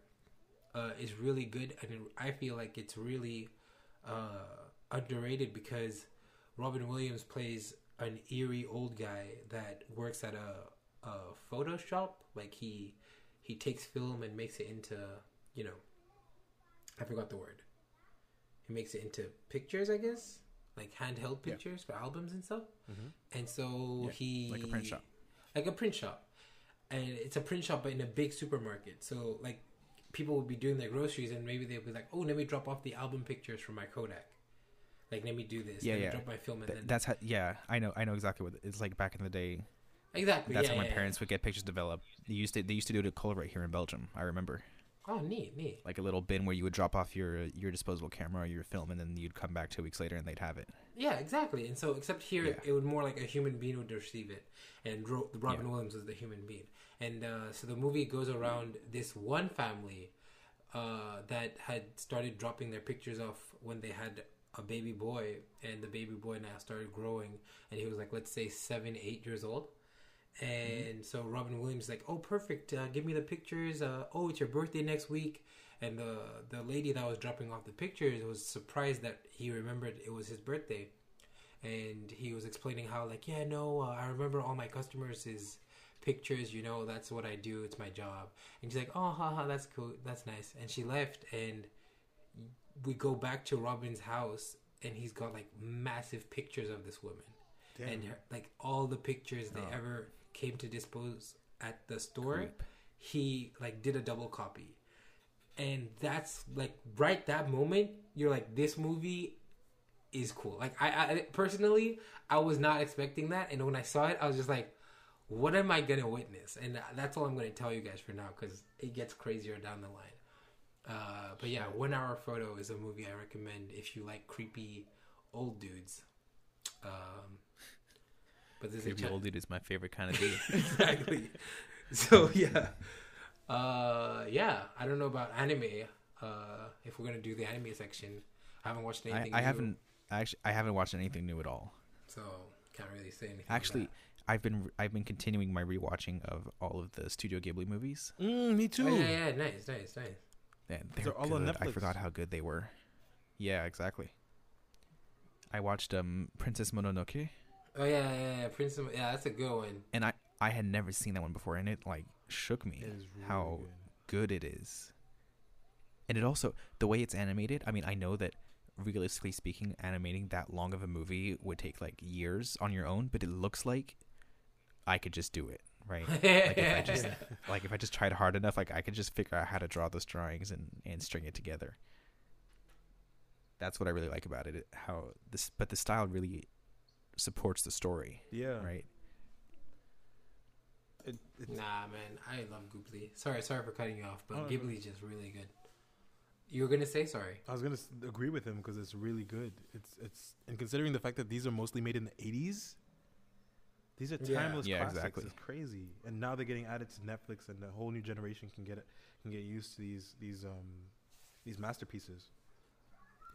uh, is really good, and I feel like it's really uh, underrated because Robin Williams plays an eerie old guy that works at a, a photo shop. Like he he takes film and makes it into you know I forgot the word. He makes it into pictures, I guess, like handheld Yeah. pictures for albums and stuff. Mm-hmm. And so Yeah, he like a print shop. like a print shop, and it's a print shop but in a big supermarket. So like people would be doing their groceries and maybe they'd be like, "Oh, let me drop off the album pictures from my Kodak." Like let me do this. Yeah, let me yeah. Drop my film and Th- then that's how. Yeah, I know. I know exactly what it's like back in the day. Exactly. That's yeah, how my yeah, parents would get pictures developed. They used to. They used to do it at Colruyt here in Belgium. I remember, Oh, neat, neat. like a little bin where you would drop off your your disposable camera or your film, and then you'd come back two weeks later and they'd have it. Yeah, exactly. And so, except here, Yeah. it would more like a human being would receive it, and Ro- Robin Yeah. Williams was the human being. And uh, so the movie goes around this one family uh, that had started dropping their pictures off when they had a baby boy, and the baby boy now started growing, and he was like, let's say seven, eight years old. And so Robin Williams is like, oh, perfect. Uh, give me the pictures. Uh, oh, it's your birthday next week. And the the lady that was dropping off the pictures was surprised that he remembered it was his birthday, and he was explaining how like, yeah, no, uh, I remember all my customers' is pictures. You know, that's what I do. It's my job. And she's like, oh, haha, that's cool. That's nice. And she left, and we go back to Robin's house, and he's got like massive pictures of this woman Damn. and her, like all the pictures they Oh. ever came to dispose at the store he like did a double copy. And that's like right that moment you're like this movie is cool. Like I, I personally i was not expecting that. And when i saw it i was just like what am i gonna witness? And that's all i'm gonna tell you guys for now because it gets crazier down the line. Uh, but yeah one hour photo is a movie i recommend if you like creepy old dudes. Um, but there's Creepy cha- old dude is my favorite kind of dude. exactly. So yeah, uh, yeah. I don't know about anime. Uh, if we're gonna do the anime section, I haven't watched anything. I new, haven't actually. I haven't watched anything new at all. so can't really say anything. Actually, that. I've been I've been continuing my rewatching of all of the Studio Ghibli movies. Mm, me too. Oh, yeah, yeah, nice, nice, nice. And They're they're all on good. I forgot how good they were. Yeah, exactly. I watched um Princess Mononoke, Oh yeah, yeah, yeah. Prince. of, yeah, that's a good one. and I I had never seen that one before, and it like shook me really how good. good it is. And it also the way it's animated. I mean, I know that realistically speaking, animating that long of a movie would take like years on your own, but it looks like I could just do it, right? like if I just like if I just tried hard enough, like I could just figure out how to draw those drawings and and string it together. That's what I really like about it. it how this, but the style really supports the story, Yeah. right? It, it's, Nah, man, I love Ghibli. Sorry, sorry for cutting you off, but Oh, no. Ghibli's just really good. You were gonna say sorry. I was gonna s- agree with him because it's really good. It's it's and considering the fact that these are mostly made in the '80s, these are Yeah. timeless Yeah, classics. exactly. It's crazy, and now they're getting added to Netflix, and the whole new generation can get it can get used to these these um these masterpieces.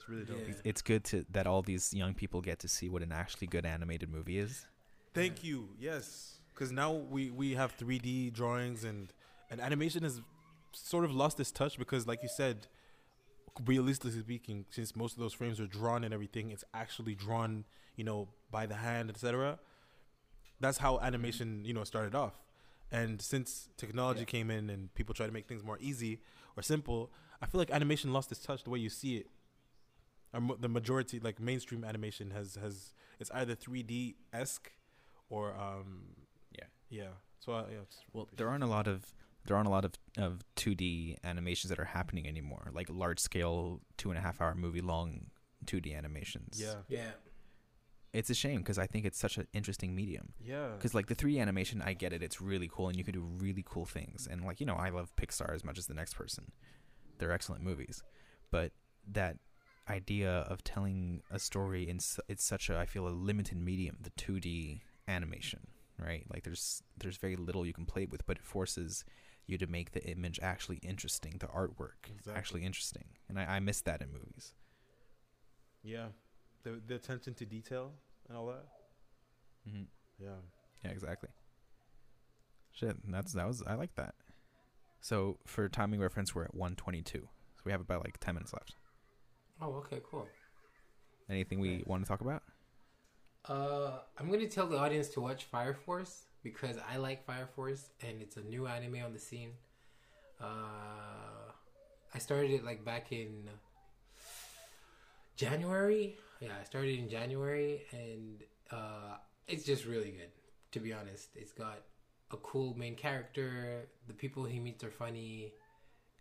It's really dope. Yeah. It's good to that all these young people get to see what an actually good animated movie is. Thank you. Yes, because now we we have 3D drawings and and animation has sort of lost its touch because, like you said, realistically speaking, since most of those frames are drawn and everything, it's actually drawn, you know, by the hand, etc. That's how animation, you know, started off. And since technology Yeah. came in and people try to make things more easy or simple, I feel like animation lost its touch the way you see it. Or the majority, like mainstream animation, has has it's either 3D esque or um Yeah. yeah. So uh, yeah, it's Well, there aren't a lot of there aren't a lot of of 2D animations that are happening anymore, like large scale two and a half hour movie long 2D animations. yeah Yeah. it's a shame because I think it's such an interesting medium. yeah Because like the 3D animation, I get it; it's really cool, and you can do really cool things. And like you know, I love Pixar as much as the next person; they're excellent movies. But that idea of telling a story in su- it's such a I feel a limited medium, the 2D animation, right? Like there's there's very little you can play with, but it forces you to make the image actually interesting, the artwork Exactly. actually interesting, and I, I miss that in movies. yeah the the attention to detail and all that Mm-hmm. yeah Yeah, exactly. Shit, that's that was I like that. So for timing reference, we're at one twenty two. So we have about like ten minutes left. Oh, okay, cool. Anything we want to talk about? Uh, I'm gonna tell the audience to watch Fire Force because I like Fire Force and it's a new anime on the scene. Uh, I started it like back in January. Yeah, I started in January and uh, it's just really good. To be honest, it's got a cool main character. The people he meets are funny.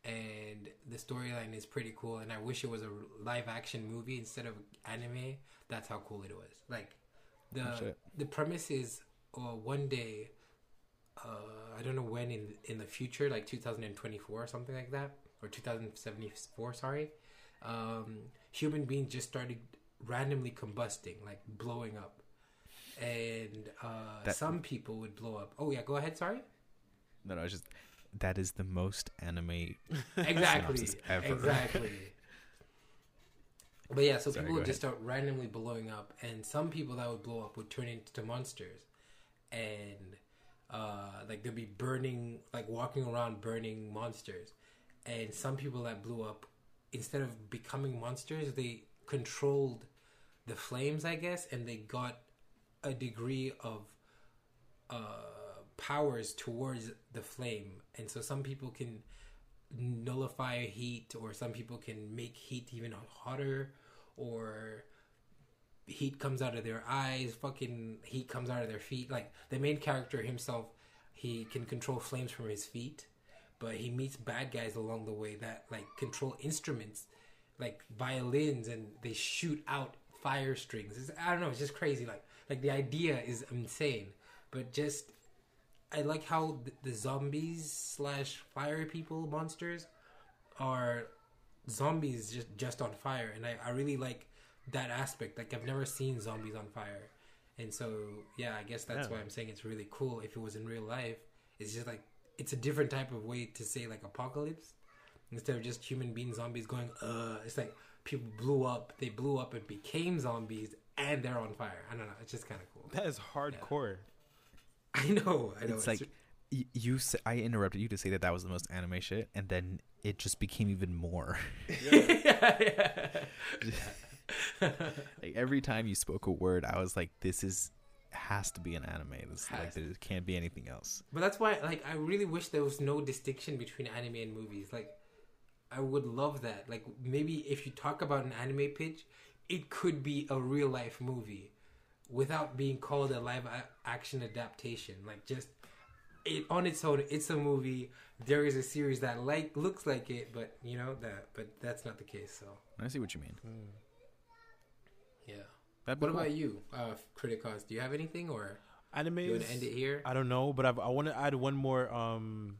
And the storyline is pretty cool, and I wish it was a live action movie instead of anime. That's how cool it was. Like the Oh, the premise is uh, one day uh, I don't know when in in the future, like 2024 or something like that, or 2074. Sorry, um, human beings just started randomly combusting, like blowing up, and uh, That- some people would blow up. Oh yeah, go ahead. Sorry. No, no, it's just that is the most anime. Exactly. ever. Exactly. But yeah, so Sorry, people go would just start randomly blowing up, and some people that would blow up would turn into monsters, and uh, like they'd be burning, like walking around burning monsters, and some people that blew up, instead of becoming monsters, they controlled the flames, I guess, and they got a degree of uh, powers towards the flame, and so some people can nullify heat, or some people can make heat even hotter, or heat comes out of their eyes, fucking heat comes out of their feet. Like the main character himself, he can control flames from his feet, but he meets bad guys along the way that like control instruments, like violins, and they shoot out fire strings. It's, I don't know, it's just crazy. Like like the idea is insane, but just I like how th- the zombies slash fire people monsters are zombies just just on fire, and I, I really like that aspect. Like I've never seen zombies on fire, and so yeah, I guess that's Yeah. why I'm saying it's really cool. If it was in real life, it's just like it's a different type of way to say like apocalypse instead of just human being zombies going uh. It's like people blew up, they blew up and became zombies, and they're on fire. I don't know. It's just kind of cool. that is hardcore I know. I know. It's like y- you. I interrupted you to say that that was the most anime shit, and then it just became even more. like every time you spoke a word, I was like, "This is has to be an anime. This like there can't be anything else." But that's why, like, I really wish there was no distinction between anime and movies. Like, I would love that. Like, maybe if you talk about an anime pitch, it could be a real life movie without being called a live action adaptation. Like, just it on its own, it's a movie. There is a series that like looks like it, but you know that. But that's not the case. So I see what you mean. yeah. That'd What cool. about you, uh, Kritikos? Do you have anything, or anime you want to end it here? I don't know, but I've, I want to add one more um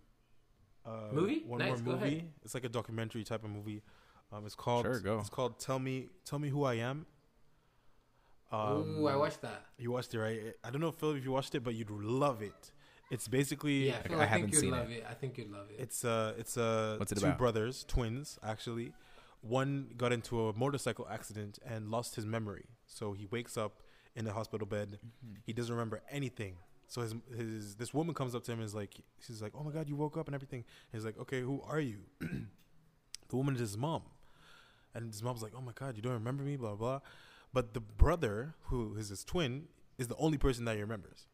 uh, Movie? One Nice, go more movie. ahead. It's like a documentary type of movie. Um, it's called. Sure, go. It's called "Tell Me, Tell Me Who I Am." Um, Ooh, I watched that. You watched it, right? I don't know, Phil, if you watched it, but you'd love it. It's basically Yeah, Phil, I I, haven't think you'd seen love it. I think you'd love it. It's uh it's uh What's it two about? brothers, twins actually. One got into a motorcycle accident and lost his memory. So he wakes up in a hospital bed. He doesn't remember anything. So his his this woman comes up to him and is like she's like, "Oh my god, you woke up and everything." He's like, "Okay, who are you?" the woman is his mom. And his mom's like, "Oh my god, you don't remember me, blah blah." But the brother, who is his twin, is the only person that he remembers.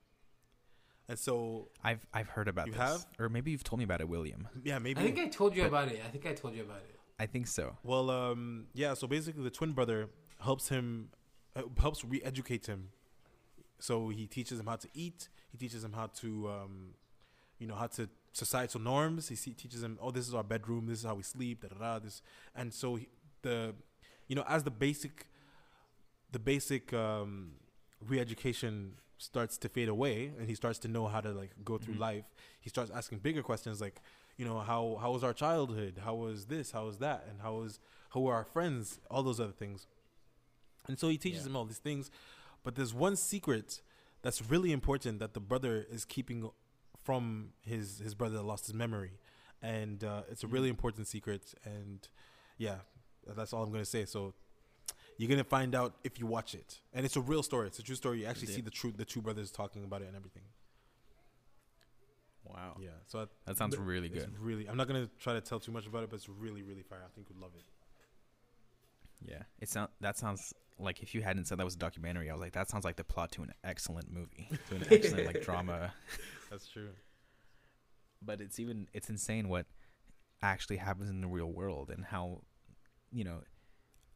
And so, I've I've heard about You this, have? or maybe you've told me about it, William. yeah, maybe I think I told you but- about it. I think I told you about it. I think so. Well, um, yeah. So basically, the twin brother helps him, uh, helps re-educate him. So he teaches him how to eat. He teaches him how to, um, you know, how to societal norms. He see, teaches him, oh, this is our bedroom. This is how we sleep. Da da da. This, and so he, the, you know, as the basic, the basic um, re-education starts to fade away, and he starts to know how to like go through Mhm. life. He starts asking bigger questions like, you know how how was our childhood? How was this? How was that? And how was how were our friends? All those other things. And so he teaches Yeah. him all these things but there's one secret that's really important that the brother is keeping from his his brother that lost his memory. And uh, it's a really important secret and yeah that's all i'm gonna say. So you're gonna find out if you watch it. And it's a real story. It's a true story. You actually Yeah. see the true the two brothers talking about it and everything. Wow, yeah so I, that sounds really it's good. really i'm not gonna try to tell too much about it but it's really really fire. I think you'd love it. Yeah, it sound that sounds like if you hadn't said that was a documentary, I was like, that sounds like the plot to an excellent movie, to an excellent like drama. that's true. But it's even it's insane what actually happens in the real world and how, you know,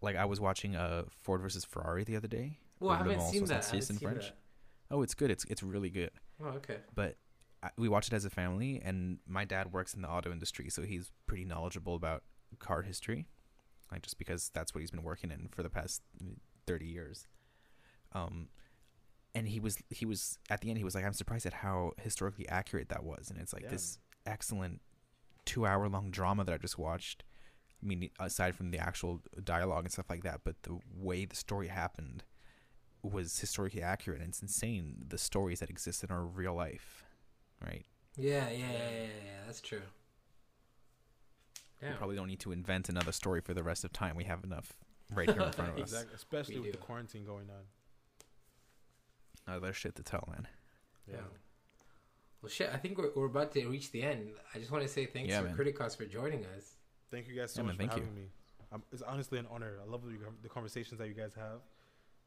like I was watching uh Ford versus Ferrari the other day. Well, I haven't seen that. I haven't seen French. that. Oh, it's good. It's it's really good. Oh, okay. but I, we watched it as a family and my dad works in the auto industry so he's pretty knowledgeable about car history like just because that's what he's been working in for the past 30 years um and he was he was at the end he was like i'm surprised at how historically accurate that was and it's like Yeah. this excellent two hour long drama that i just watched i mean aside from the actual dialogue and stuff like that but the way the story happened was historically accurate and it's insane the stories that exist in our real life right Yeah, yeah, yeah, yeah, yeah. That's true. we Yeah. probably don't need to invent another story for the rest of time we have enough right here in front of us exactly especially We with the quarantine going on oh, other shit to tell man Yeah. Well, shit. I think we're, we're about to reach the end. I just want to say thanks Yeah, for man. Kritikos for joining us. Thank you guys so Yeah, much man, for thank you. having me um, it's honestly an honor i love the, the conversations that you guys have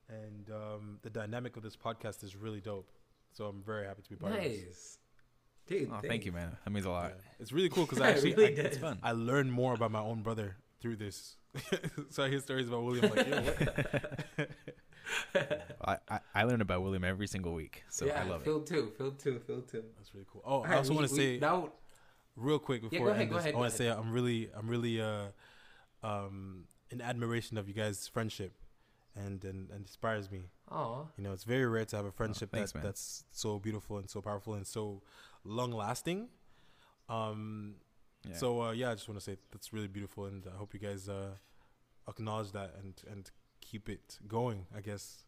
and um, the dynamic of this podcast is really dope so i'm very happy to be part of this Nice, dude. oh thank you man that means a lot Yeah. it's really cool because i actually really I, it's fun I learned more about my own brother through this so i hear stories about william like yo, what? I, I i learn about william every single week so yeah, i love Phil too. Phil too. Phil too. that's really cool oh i also we- want to we- say now. Real quick Yeah, before go I ahead, end go this, ahead, I want to say I'm really, I'm really, uh, um, in admiration of you guys' friendship, and and, and inspires me. Oh, You know, it's very rare to have a friendship thanks, that man. that's so beautiful and so powerful and so long lasting. Um, yeah. so uh, yeah, I just want to say that's really beautiful, and I hope you guys uh, acknowledge that and and keep it going. I guess.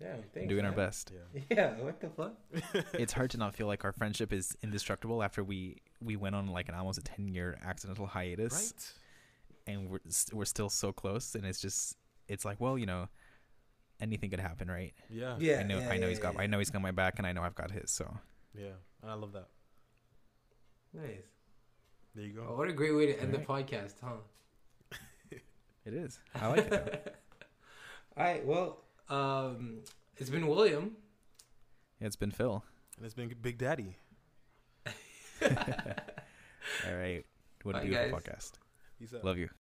Yeah. We're Thanks, doing our best Yeah. Yeah. What the fuck? it's hard to not feel like our friendship is indestructible after we we went on like an almost a 10 year accidental hiatus Right. and we're we're still so close and it's just it's like well you know anything could happen right Yeah. Yeah. i know yeah, i know yeah, he's got yeah. i know he's got my back and i know i've got his so Yeah. And I love that. Nice. There you go. Oh, what a great way to end Alright. the podcast, huh? it is i like it All right. Well, um, it's been William. Yeah, it's been phil And it's been Big Daddy. all right what a Bye, beautiful guys. podcast Peace out. love you